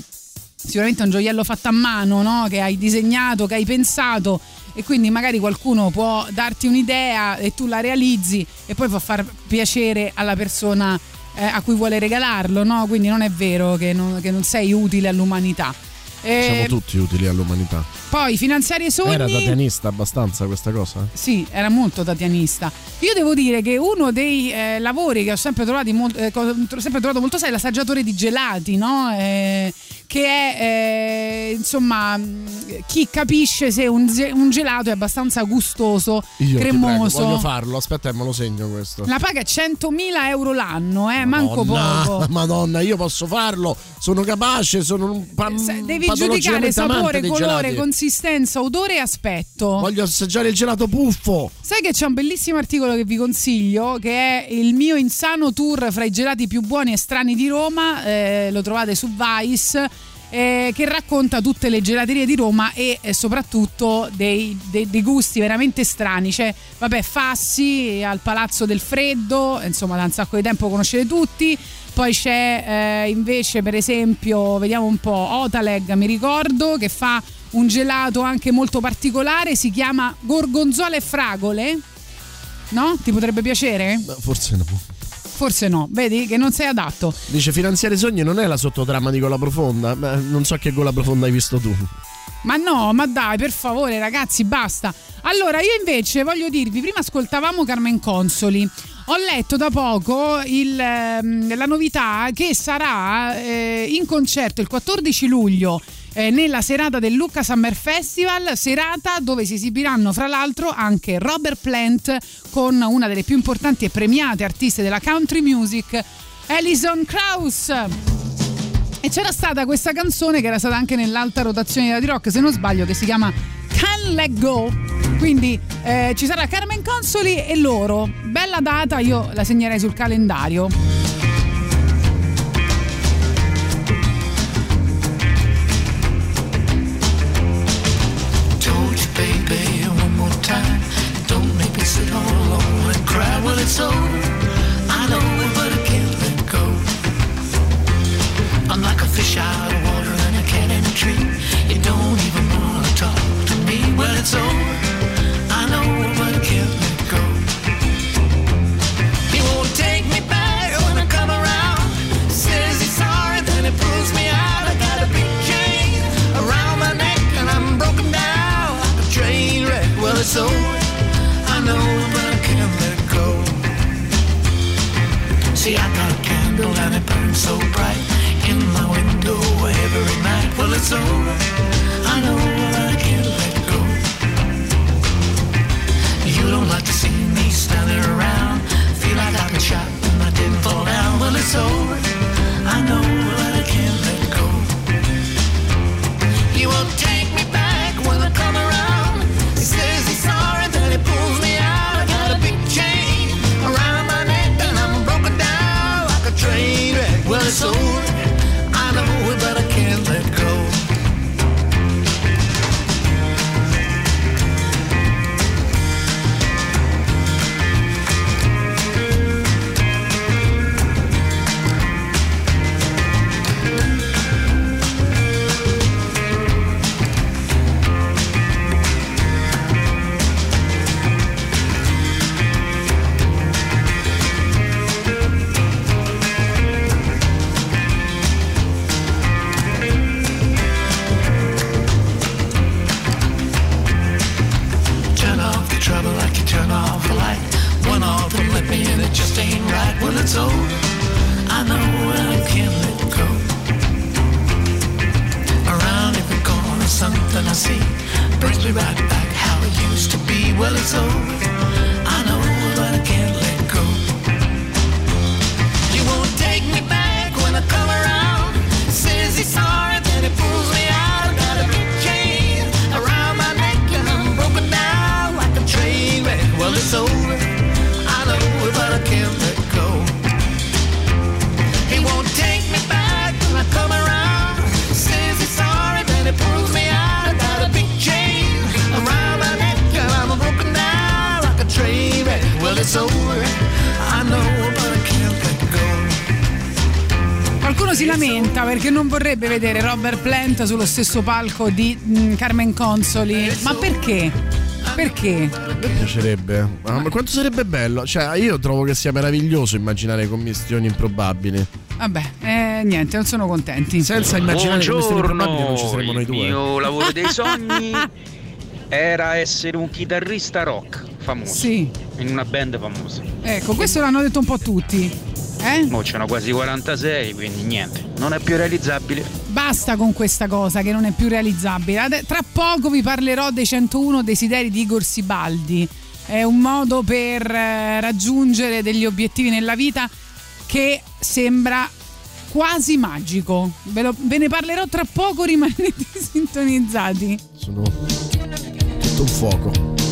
sicuramente è un gioiello fatto a mano, no? che hai disegnato, che hai pensato e quindi magari qualcuno può darti un'idea e tu la realizzi e poi può far piacere alla persona eh, a cui vuole regalarlo, no? quindi non è vero che non, che non sei utile all'umanità. Eh, Siamo tutti utili all'umanità. Poi finanziare i sogni. Era tatianista abbastanza questa cosa? Sì, era molto tatianista. Io devo dire che uno dei eh, lavori che ho sempre, molto, eh, tro- sempre trovato molto è l'assaggiatore di gelati, no? Eh, che è eh, insomma chi capisce se un, un gelato è abbastanza gustoso, Io ti prego, cremoso. voglio farlo, aspetta, me lo segno questo. La paga è 100.000 euro l'anno, eh, manco Madonna, poco. Madonna, io posso farlo, sono capace, sono un pa- Devi patologicamente giudicare sapore, colore, gelati. Consistenza, odore e aspetto. Voglio assaggiare il gelato puffo. Sai che c'è un bellissimo articolo che vi consiglio, che è il mio insano tour fra i gelati più buoni e strani di Roma, eh, lo trovate su Vice, eh, che racconta tutte le gelaterie di Roma e eh, soprattutto dei, dei- dei gusti veramente strani. C'è, vabbè, Fassi al Palazzo del Freddo, insomma da un sacco di tempo conoscete tutti. Poi c'è eh, invece, per esempio, vediamo un po', Otaleg, mi ricordo, che fa un gelato anche molto particolare, si chiama Gorgonzola e Fragole. No? Ti potrebbe piacere? Forse no. Forse no, vedi che non sei adatto. Dice finanziare sogni non è la sottotrama di Gola Profonda. Beh, non so che Gola Profonda hai visto tu. Ma no, ma dai, per favore, ragazzi, basta. Allora, io invece voglio dirvi, prima ascoltavamo Carmen Consoli. Ho letto da poco il, ehm, la novità che sarà eh, in concerto il 14 luglio eh, nella serata del Lucca Summer Festival, serata dove si esibiranno fra l'altro anche Robert Plant con una delle più importanti e premiate artiste della country music, Alison Krauss. E c'era stata questa canzone che era stata anche nell'alta rotazione di rock, se non sbaglio, che si chiama Can Let Go. Quindi eh, ci sarà Carmen Consoli e loro. Bella data, io la segnerei sul calendario. piacerebbe vedere Robert Plant sullo stesso palco di mh, Carmen Consoli. Eh, ma perché? Perché? Mi piacerebbe. Ma quanto sarebbe bello? Cioè, io trovo che sia meraviglioso immaginare commissioni improbabili. Vabbè, eh, niente, non sono contenti. Senza immaginare Buongiorno, commissioni improbabili non ci saremmo noi due. Il mio lavoro dei sogni era essere un chitarrista rock famoso. Sì. In una band famosa. Ecco, questo l'hanno detto un po' tutti. Eh? Mo ce n'ho quasi 46, quindi niente. Non è più realizzabile basta con questa cosa che non è più realizzabile. Tra poco vi parlerò dei 101 desideri di Igor Sibaldi. È un modo per eh, raggiungere degli obiettivi nella vita che sembra quasi magico. Ve, lo, ve ne parlerò tra poco, rimanete sintonizzati. Sono tutto un fuoco.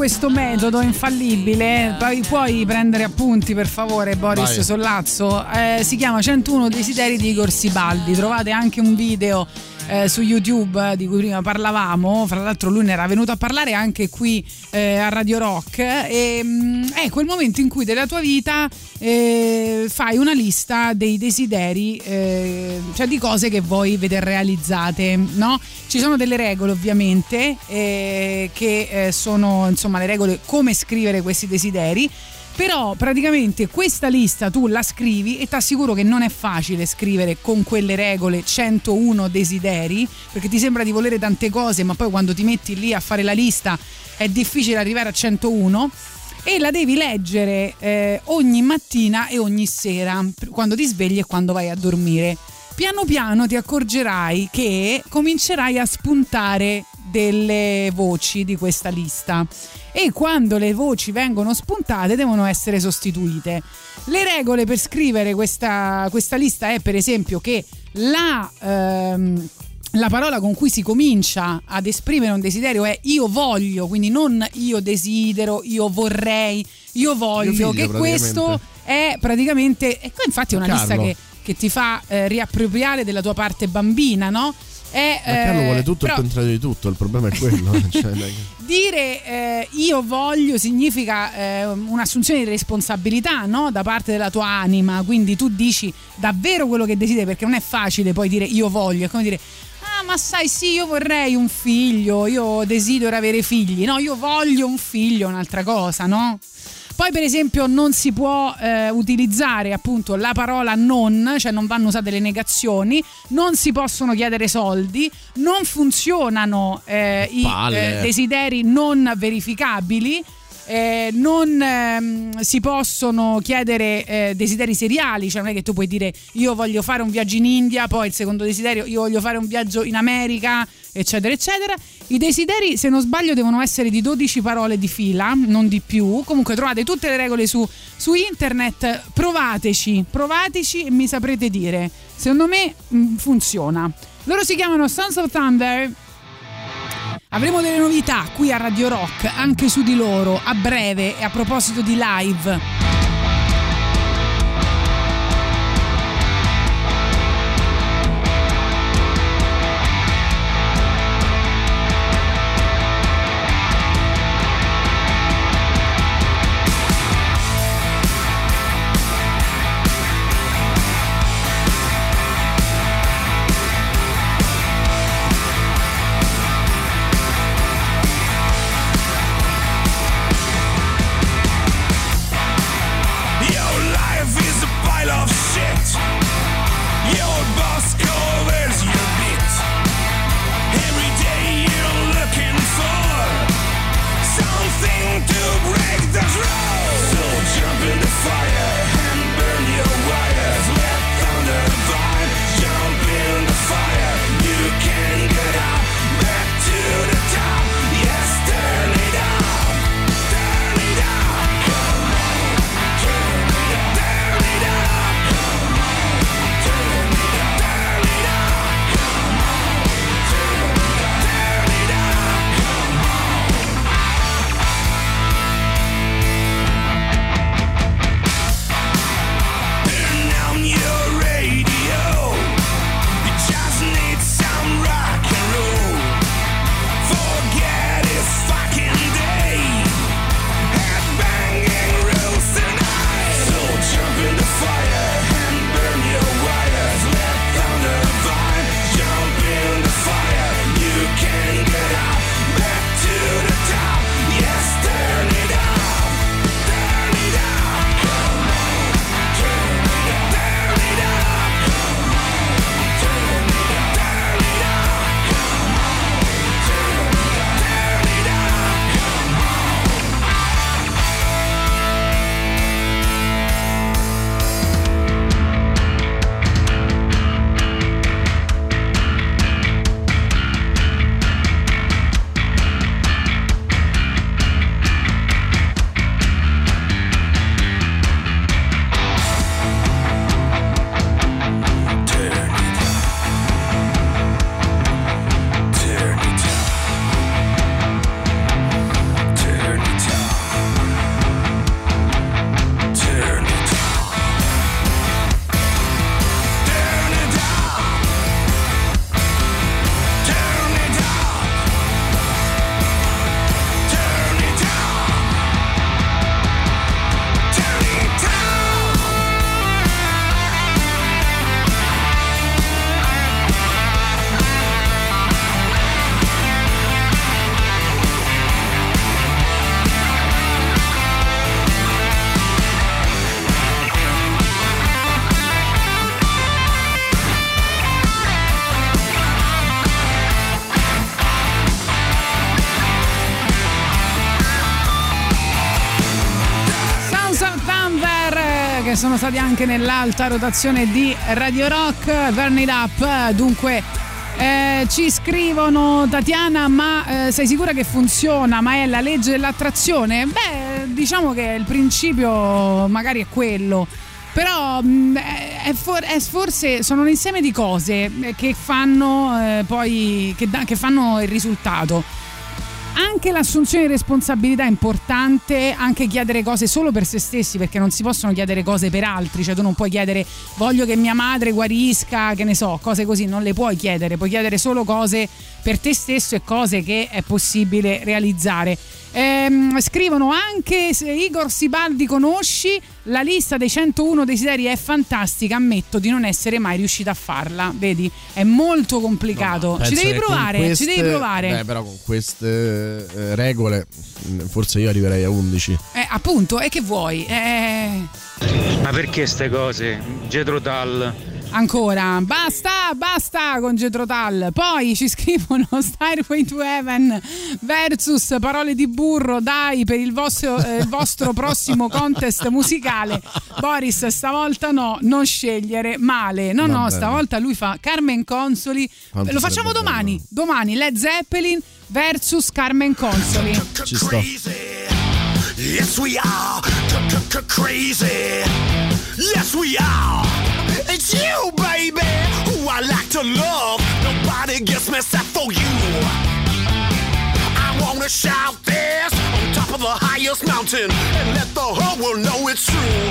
Questo metodo infallibile, poi puoi prendere appunti per favore Boris Vai. Sollazzo, Eh, si chiama 101 desideri di Igor Sibaldi, trovate anche un video eh, su YouTube eh, di cui prima parlavamo, fra l'altro lui ne era venuto a parlare anche qui eh, a Radio Rock e mm, è quel momento in cui della tua vita eh, fai una lista dei desideri, eh, cioè di cose che vuoi vedere realizzate, no? Ci sono delle regole ovviamente eh, che eh, sono insomma le regole come scrivere questi desideri. Però praticamente questa lista tu la scrivi e ti assicuro che non è facile scrivere con quelle regole 101 desideri, perché ti sembra di volere tante cose, ma poi quando ti metti lì a fare la lista è difficile arrivare a 101 e la devi leggere eh, ogni mattina e ogni sera, quando ti svegli e quando vai a dormire. Piano piano ti accorgerai che comincerai a spuntare delle voci di questa lista e quando le voci vengono spuntate devono essere sostituite. Le regole per scrivere questa, questa lista è per esempio che la... ehm, la parola con cui si comincia ad esprimere un desiderio è io voglio, quindi non io desidero, io vorrei, io voglio, figlio, che questo è praticamente, e qua infatti è una lista Carlo. che, che ti fa eh, riappropriare della tua parte bambina, no? È, Ma Carlo eh, vuole tutto però il contrario di tutto, il problema è quello. cioè, dire eh, io voglio significa eh, un'assunzione di responsabilità no? da parte della tua anima, quindi tu dici davvero quello che desideri perché non è facile poi dire io voglio, è come dire ah ma sai sì io vorrei un figlio, io desidero avere figli, no io voglio un figlio, è un'altra cosa, no? Poi per esempio non si può eh, utilizzare appunto la parola non, cioè non vanno usate le negazioni, non si possono chiedere soldi, non funzionano eh, i eh, desideri non verificabili. eh, non ehm, si possono chiedere eh, desideri seriali, cioè non è che tu puoi dire io voglio fare un viaggio in India, poi il secondo desiderio io voglio fare un viaggio in America, eccetera, eccetera. I desideri, se non sbaglio, devono essere di 12 parole di fila, non di più. Comunque trovate tutte le regole su, su internet, provateci, provateci e mi saprete dire. Secondo me mh, funziona. Loro si chiamano Sons of Thunder. Avremo delle novità qui a Radio Rock, anche su di loro, a breve e a proposito di live. Sono stati anche nell'alta rotazione di Radio Rock, Burn It Up, dunque eh, ci scrivono Tatiana, ma eh, sei sicura che funziona? Ma è la legge dell'attrazione? Beh, diciamo che il principio magari è quello. Però mh, è, for- è forse sono un insieme di cose che fanno eh, poi che, da- che fanno il risultato anche l'assunzione di responsabilità è importante, anche chiedere cose solo per se stessi, perché non si possono chiedere cose per altri, cioè tu non puoi chiedere voglio che mia madre guarisca, che ne so, cose così, non le puoi chiedere, puoi chiedere solo cose per te stesso e cose che è possibile realizzare. Ehm, scrivono anche se Igor Sibaldi conosci la lista dei 101 desideri è fantastica ammetto di non essere mai riuscita a farla vedi è molto complicato ci Penso devi provare queste- ci devi provare Beh, però con queste eh, regole mh, forse io arriverei a 11. Eh, appunto, e che vuoi? Eh, Ma perché ste cose? Getro Tal. Ancora, basta, basta con Getrotal. Poi ci scrivono Stairway to Heaven versus Parole di burro, dai, per il vostro, eh, il vostro prossimo contest musicale. Boris, stavolta no, non scegliere male. No, Va no, bene. stavolta lui fa Carmen Consoli. Quanto Lo facciamo domani. Domani Led Zeppelin versus Carmen Consoli. Ci sto. Yes, we are crazy. Yes, we are. It's you, baby, who I like to love. Nobody gets me except for you. I wanna shout this on top of the highest mountain and let the whole world know it's true.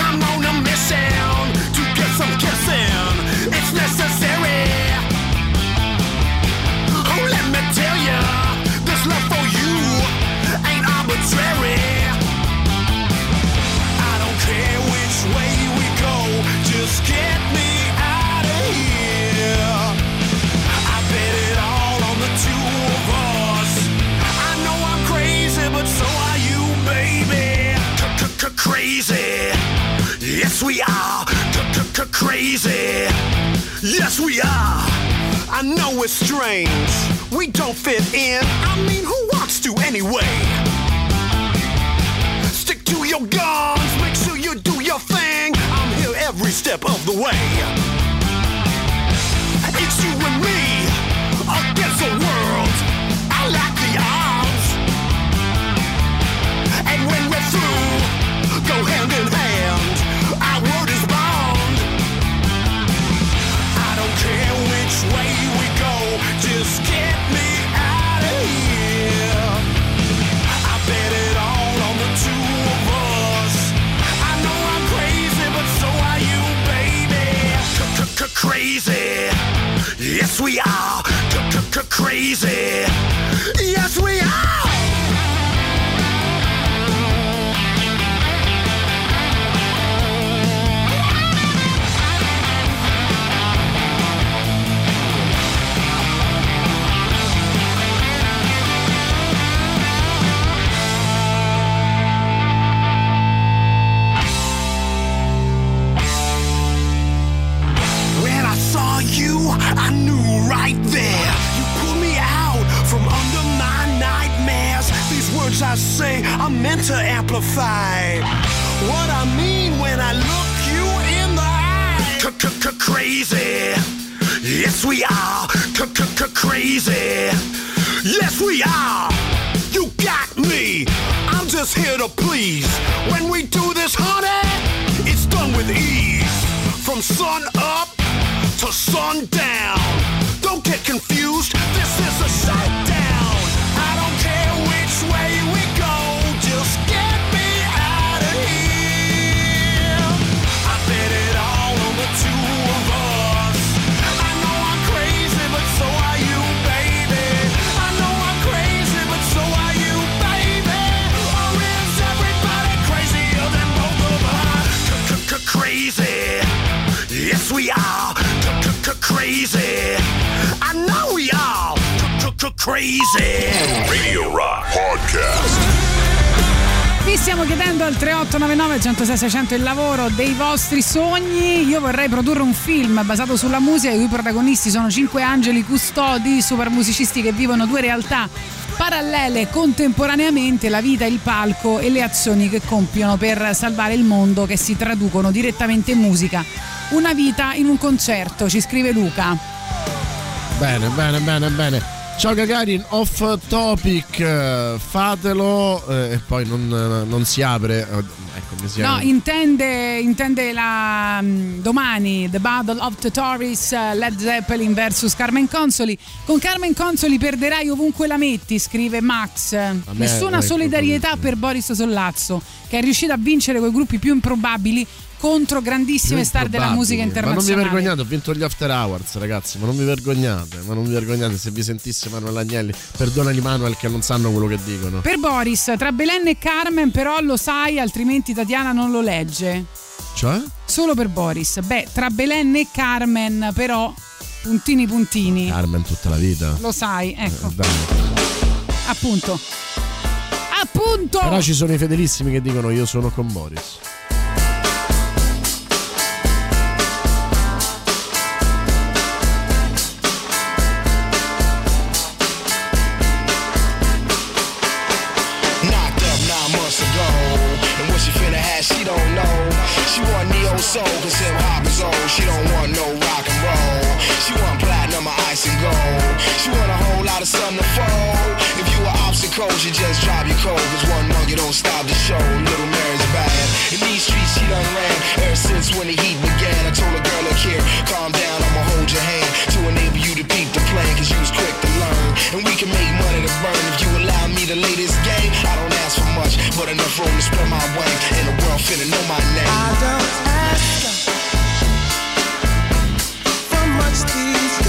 I'm on a mission to get some kissing. Crazy, but so are you, baby. Crazy. Yes, we are. Crazy. Yes, we are. I know it's strange. We don't fit in. I mean, who wants to anyway? Stick to your guns. Make sure you do your thing. Every step of the way. We are. Crazy. Yes, we are. Right there. You pull me out from under my nightmares. These words I say are meant to amplify what I mean when I look you in the eye. Crazy. Yes, we are. Crazy. Yes, we are. You got me. I'm just here to please. When we do this, honey, it's done with ease. From sun up to sundown. Don't get confused, this is a shakedown. I don't care which way we crazy. I know we are crazy. Radio Rock Podcast. Vi stiamo chiedendo al 3899 106 600 il lavoro dei vostri sogni. Io vorrei produrre un film basato sulla musica i cui protagonisti sono cinque angeli custodi, super musicisti che vivono due realtà parallele contemporaneamente, la vita, il palco e le azioni che compiono per salvare il mondo che si traducono direttamente in musica. Una vita in un concerto, ci scrive Luca. Bene, bene, bene, bene. Ciao Gagarin, off topic, fatelo eh, e poi non, non si apre. eh, Ecco, si No, intende, intende la mm, domani The Battle of the Tories eh, Led Zeppelin vs Carmen Consoli. Con Carmen Consoli perderai ovunque la metti, scrive Max. Nessuna ecco, solidarietà per Boris Sollazzo, che è riuscito a vincere con i gruppi più improbabili contro grandissime star della musica improbabili. Ma non internazionale. vergognate, ho vinto gli After Hours, ragazzi. Ma non vi vergognate, ma non vi vergognate se vi sentisse Manuel Agnelli. Perdonali Manuel che non sanno quello che dicono. Per Boris, tra Belen e Carmen però lo sai, altrimenti Tatiana non lo legge. Cioè? Solo per Boris. Beh, tra Belen e Carmen però puntini puntini. Carmen tutta la vita. Lo sai, ecco. Eh. Appunto. Appunto! Però ci sono i fedelissimi che dicono io sono con Boris. Soul, cause hip hop is old. She don't want no rock and roll. She want platinum or ice and gold. She want a whole lot of sun to fold. If you were obstacle, she just drop you cold. Cause one monkey don't stop the show. Little Mary's bad. In these streets, she done ran ever since when the heat began. I told a girl, look here, calm down, I'ma hold your hand to enable you to peep the plan. Cause you was quick to learn. And we can make money to burn if you allow me to lay this game. I don't ask for much, but enough room to spread my wing. World finna know my name. I don't ask for much these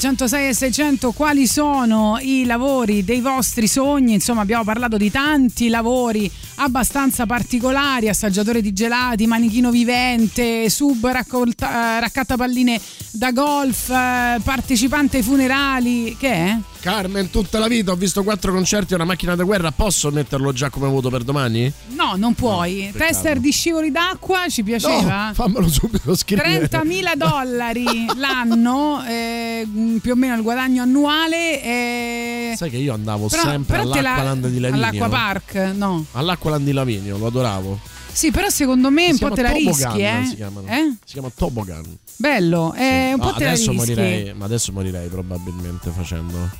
106 e 600 quali sono i lavori dei vostri sogni. Insomma, abbiamo parlato di tanti lavori abbastanza particolari: assaggiatore di gelati, manichino vivente, sub raccolta, eh, raccattapalline da golf, eh, partecipante ai funerali. Che è? Carmen, tutta la vita ho visto quattro concerti e una macchina da guerra. Posso metterlo già come voto per domani? No, non puoi. peccato. Tester di scivoli d'acqua ci piaceva? No, fammelo subito scrivere. 30.000 dollari l'anno, eh, più o meno il guadagno annuale. eh, Sai che io andavo però- sempre però te la- di Lavinio. All'Acqua Park, no. All'Acqualand di Lavinio, lo adoravo. Sì, però secondo me un Si po' te la Tobogan, rischi, eh? Si. Eh? si chiama Tobogan. Bello, eh, un po' Ah, te la rischi. morirei, ma adesso morirei probabilmente facendolo.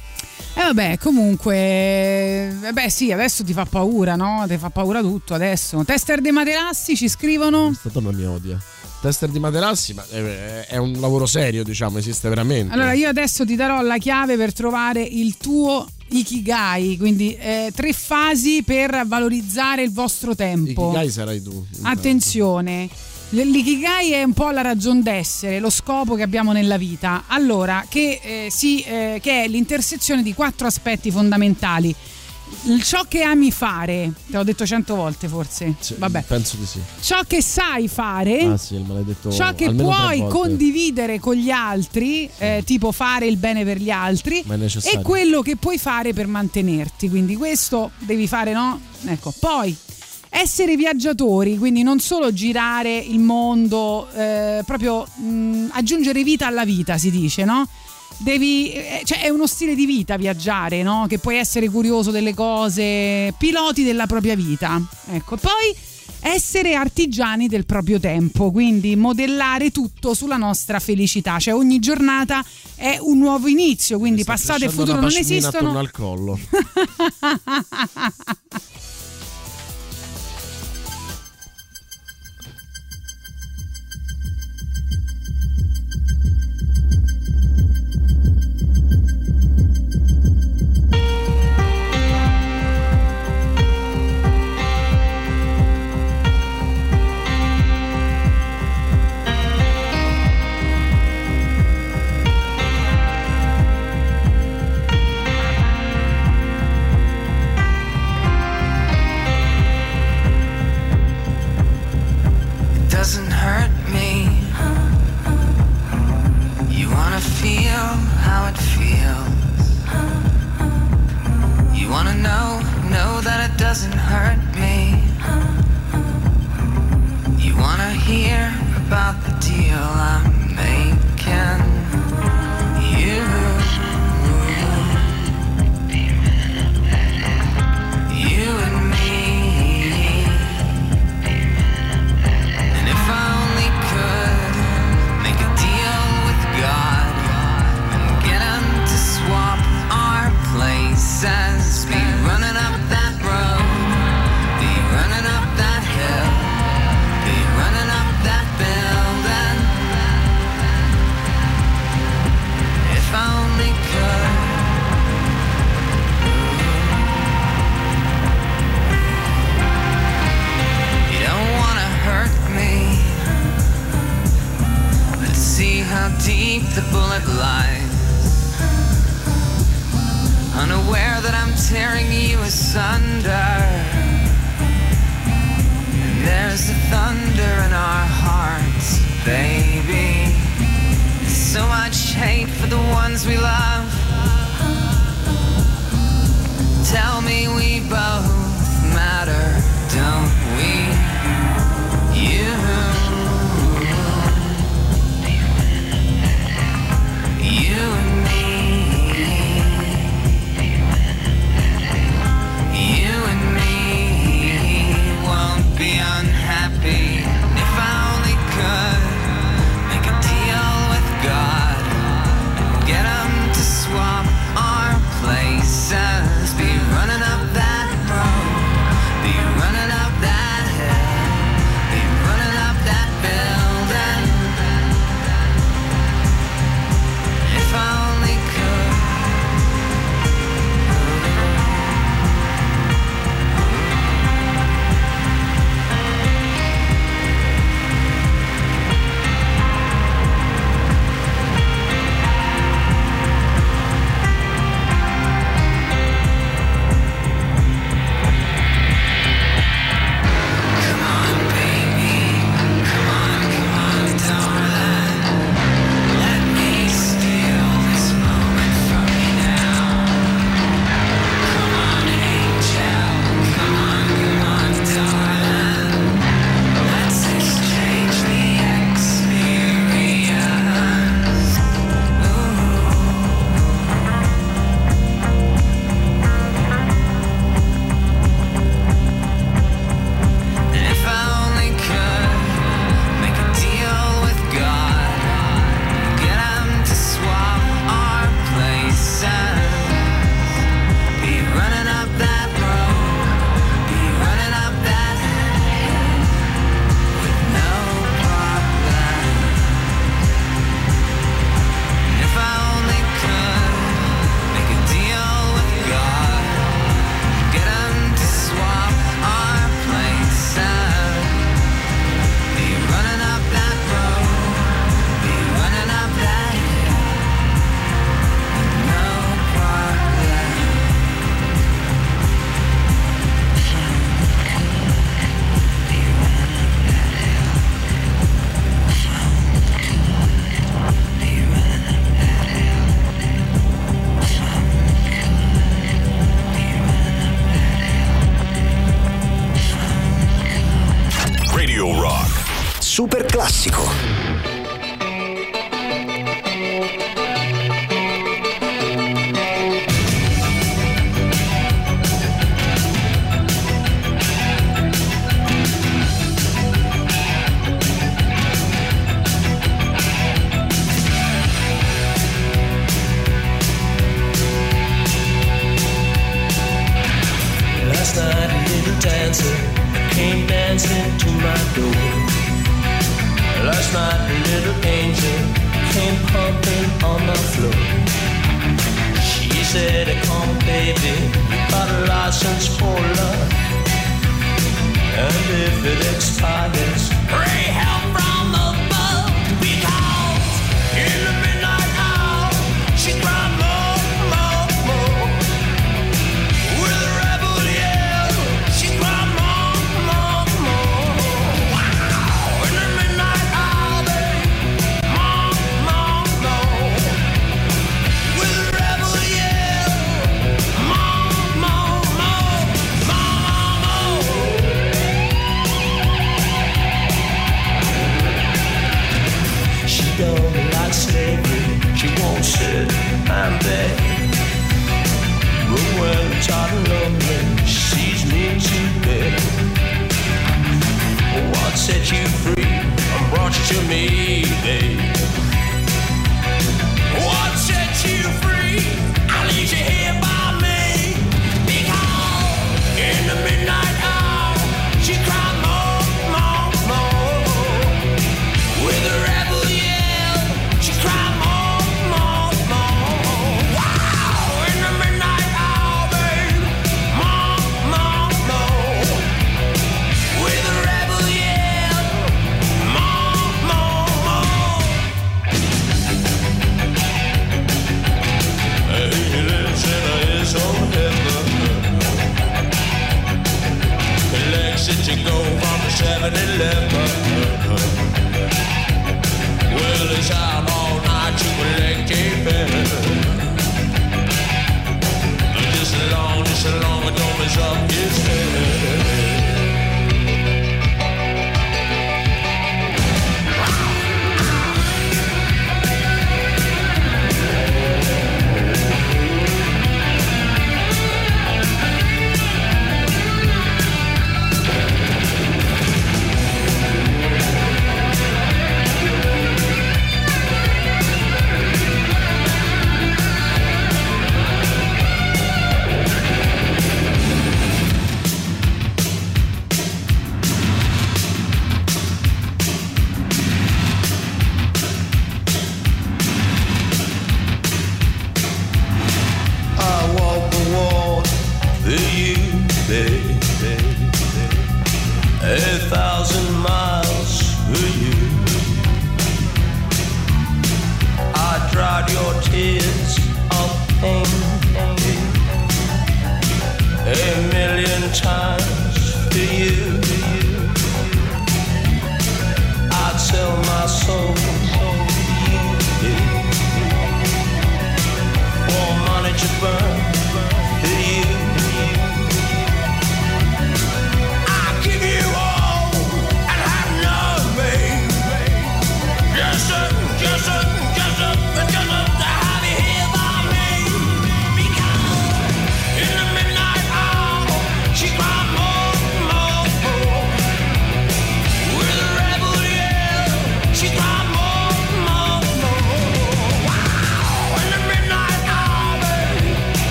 Eh vabbè, comunque, eh, beh sì, adesso ti fa paura, no? Ti fa paura tutto adesso. Tester dei materassi ci scrivono. Stato non mi odia. Tester di materassi, ma è, è un lavoro serio, diciamo, esiste veramente. Allora io adesso ti darò la chiave per trovare il tuo Ikigai, quindi eh, tre fasi per valorizzare il vostro tempo. Ikigai sarai tu. Attenzione, l'ikigai è un po' la ragion d'essere, lo scopo che abbiamo nella vita. Allora, che, eh, si, eh, che è l'intersezione di quattro aspetti fondamentali. Ciò che ami fare, te l'ho detto cento volte forse, Sì, vabbè. Penso di sì. Ciò che sai fare, Ah sì, ciò che puoi condividere con gli altri, eh, tipo fare il bene per gli altri, e quello che puoi fare per mantenerti. Quindi questo devi fare, no? Ecco, poi essere viaggiatori, quindi non solo girare il mondo, eh, proprio mh, aggiungere vita alla vita, si dice, no? Devi, eh, cioè è uno stile di vita viaggiare, no? Che puoi essere curioso delle cose, piloti della propria vita. Ecco, poi essere artigiani del proprio tempo, quindi modellare tutto sulla nostra felicità, cioè ogni giornata è un nuovo inizio, quindi passato e futuro non esistono. al collo. doesn't hurt me. You wanna hear about the deal I'm the bullet lies. Unaware that I'm tearing you asunder. And there's a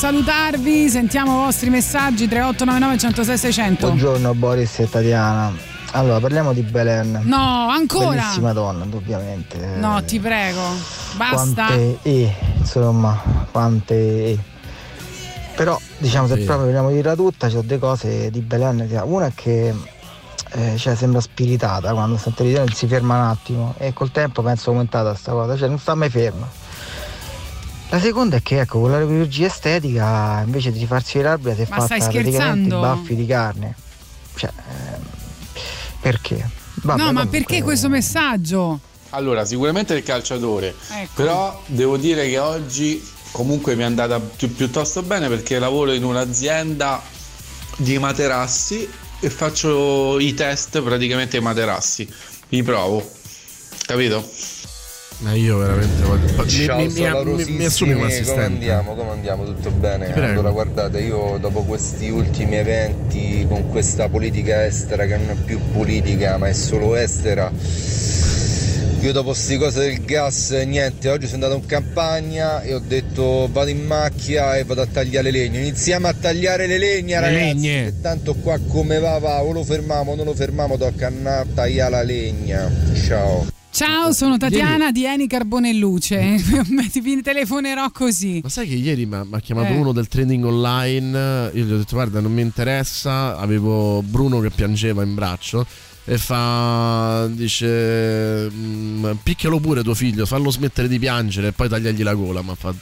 salutarvi, sentiamo i vostri messaggi 3899 106 600. Buongiorno Boris e Tatiana. Allora, parliamo di Belen. No, ancora? Bellissima donna, indubbiamente. No, ti prego. Basta. Quante E, insomma, quante E. Però, diciamo, se Sì. proprio vogliamo dirla tutta, c'ho due cose di Belen. Una è che eh, cioè, sembra spiritata quando sta in televisione, si ferma un attimo e col tempo penso è aumentata sta cosa, cioè non sta mai ferma. La seconda è che ecco, con la chirurgia estetica invece di rifarsi le labbra si è Ma fatta praticamente i baffi di carne. Cioè, ehm, perché? Vabbè, no, ma perché questo messaggio? Allora, sicuramente il calciatore, Ecco. però devo dire che oggi comunque mi è andata pi- piuttosto bene perché lavoro in un'azienda di materassi e faccio i test praticamente ai materassi. Li provo. Capito? Ma io veramente voglio. Ciao, mi, mi, mi, mi, mi assumi come Come assistente. andiamo? Come andiamo? Tutto bene? Allora guardate, io dopo questi ultimi eventi con questa politica estera che non è più politica ma è solo estera, io dopo sti cose del gas, niente, oggi sono andato in campagna e ho detto vado in macchia e vado a tagliare legna. Iniziamo a tagliare le legna Le ragazzi. legne. che tanto qua come va va, o lo fermiamo non lo fermiamo, tocca a tagliare la legna. Ciao. Ciao, sono Tatiana di Eni Carbone e Luce. Ti telefonerò così. Ma sai che ieri mi ha mi ha chiamato Eh. uno del trading online? Io gli ho detto: Guarda, non mi interessa. Avevo Bruno che piangeva in braccio. E fa. Dice: "Mm, Picchialo pure tuo figlio, fallo smettere di piangere e poi tagliagli la gola. Ma fa.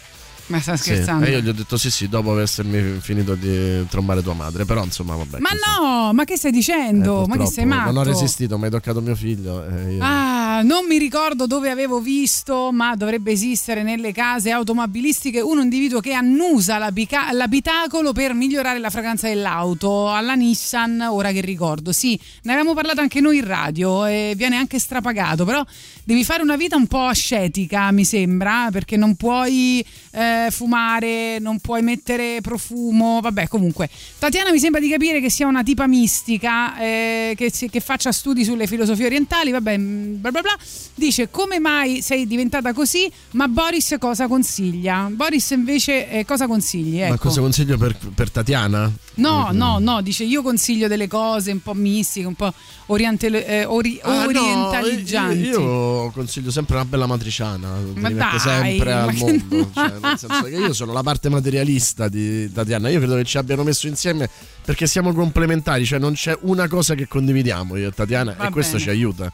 Ma sta Sì. scherzando? E io gli ho detto: Sì, sì, dopo essermi finito di trombare tua madre. Però insomma, vabbè. Ma no, ma che stai dicendo? Eh, ma che sei matto? Non ho resistito, mi hai toccato mio figlio. e io- Ah, non mi ricordo dove avevo visto, ma dovrebbe esistere nelle case automobilistiche un individuo che annusa l'abica- l'abitacolo per migliorare la fragranza dell'auto. Alla Nissan, ora che ricordo. Sì, ne avevamo parlato anche noi in radio e viene anche strapagato, però devi fare una vita un po' ascetica, mi sembra, perché non puoi eh, fumare, non puoi mettere profumo, vabbè, comunque. Tatiana mi sembra di capire che sia una tipa mistica, eh, che, che faccia studi sulle filosofie orientali, vabbè, mm, bla bla bla. Dice come mai sei diventata così, ma Boris cosa consiglia? Boris invece eh, cosa consigli? Ecco. Ma cosa consiglio per, per Tatiana? No, no, no, dice io consiglio delle cose un po' mistiche, un po' orientale- eh, ori- Ah, no, orientaleggianti. io, io consiglio sempre una bella matriciana. Ma dai, sempre ma al mondo. no. cioè, senso che io sono la parte materialista di Tatiana. Io credo che ci abbiano messo insieme perché siamo complementari. Cioè, non c'è una cosa che condividiamo io e Tatiana, Va e questo bene. ci aiuta.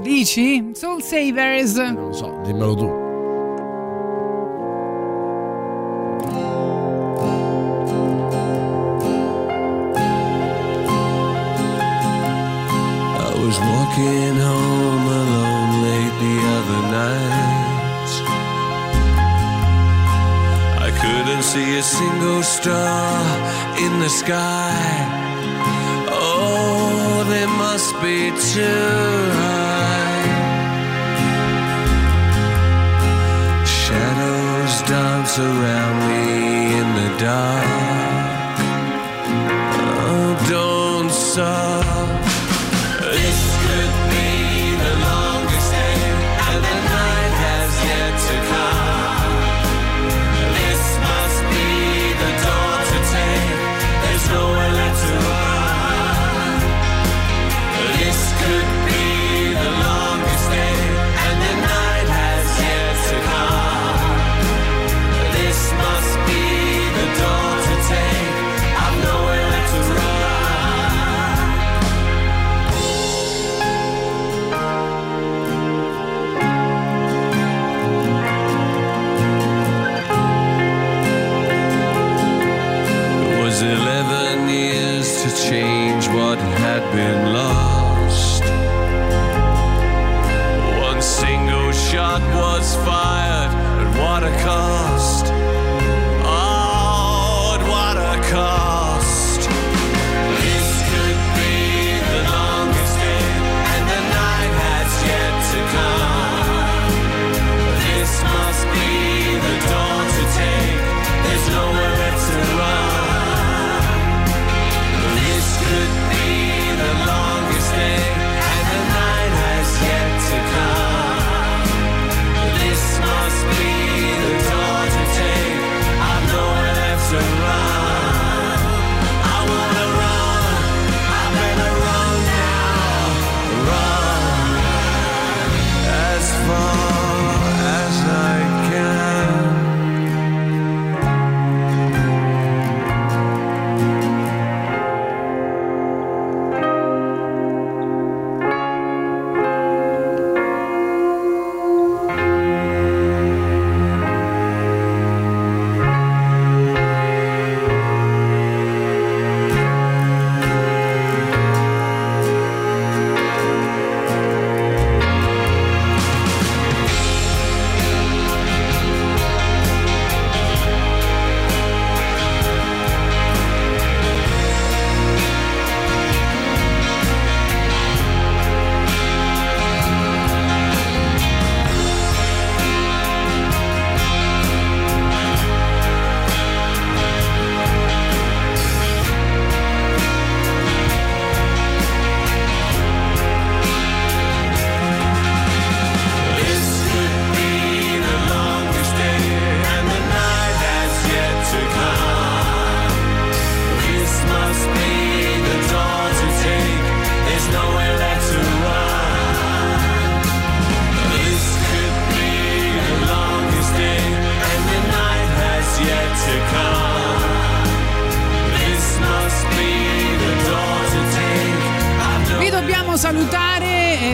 Dici? Soul Savers. Non lo so, dimmelo tu. I was walking home couldn't see a single star in the sky. Oh, they must be too high. Shadows dance around me in the dark. Oh, don't. had been lost. One single shot was fired, and what a call!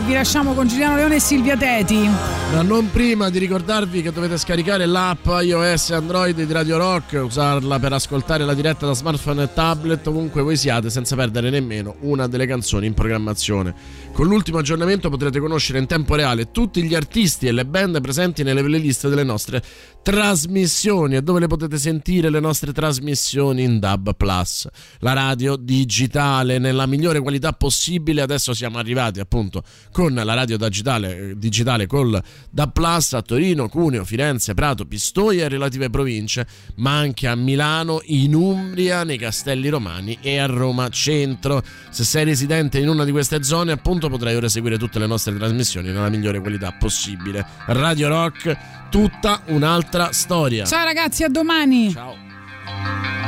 Vi lasciamo con Giuliano Leone e Silvia Teti. Ma non prima di ricordarvi che dovete scaricare l'app iOS e Android di Radio Rock, usarla per ascoltare la diretta da smartphone e tablet ovunque voi siate senza perdere nemmeno una delle canzoni in programmazione. Con l'ultimo aggiornamento potrete conoscere in tempo reale tutti gli artisti e le band presenti nelle playlist delle nostre trasmissioni e dove le potete sentire le nostre trasmissioni in DAB Plus, la radio digitale nella migliore qualità possibile. Adesso siamo arrivati appunto con la radio digitale, digitale col DAB Plus a Torino, Cuneo, Firenze, Prato, Pistoia e relative province, ma anche a Milano, in Umbria, nei Castelli Romani e a Roma Centro. Se sei residente in una di queste zone, appunto potrai ora seguire tutte le nostre trasmissioni nella migliore qualità possibile. Radio Rock, tutta un'altra storia. Ciao ragazzi, a domani. Ciao.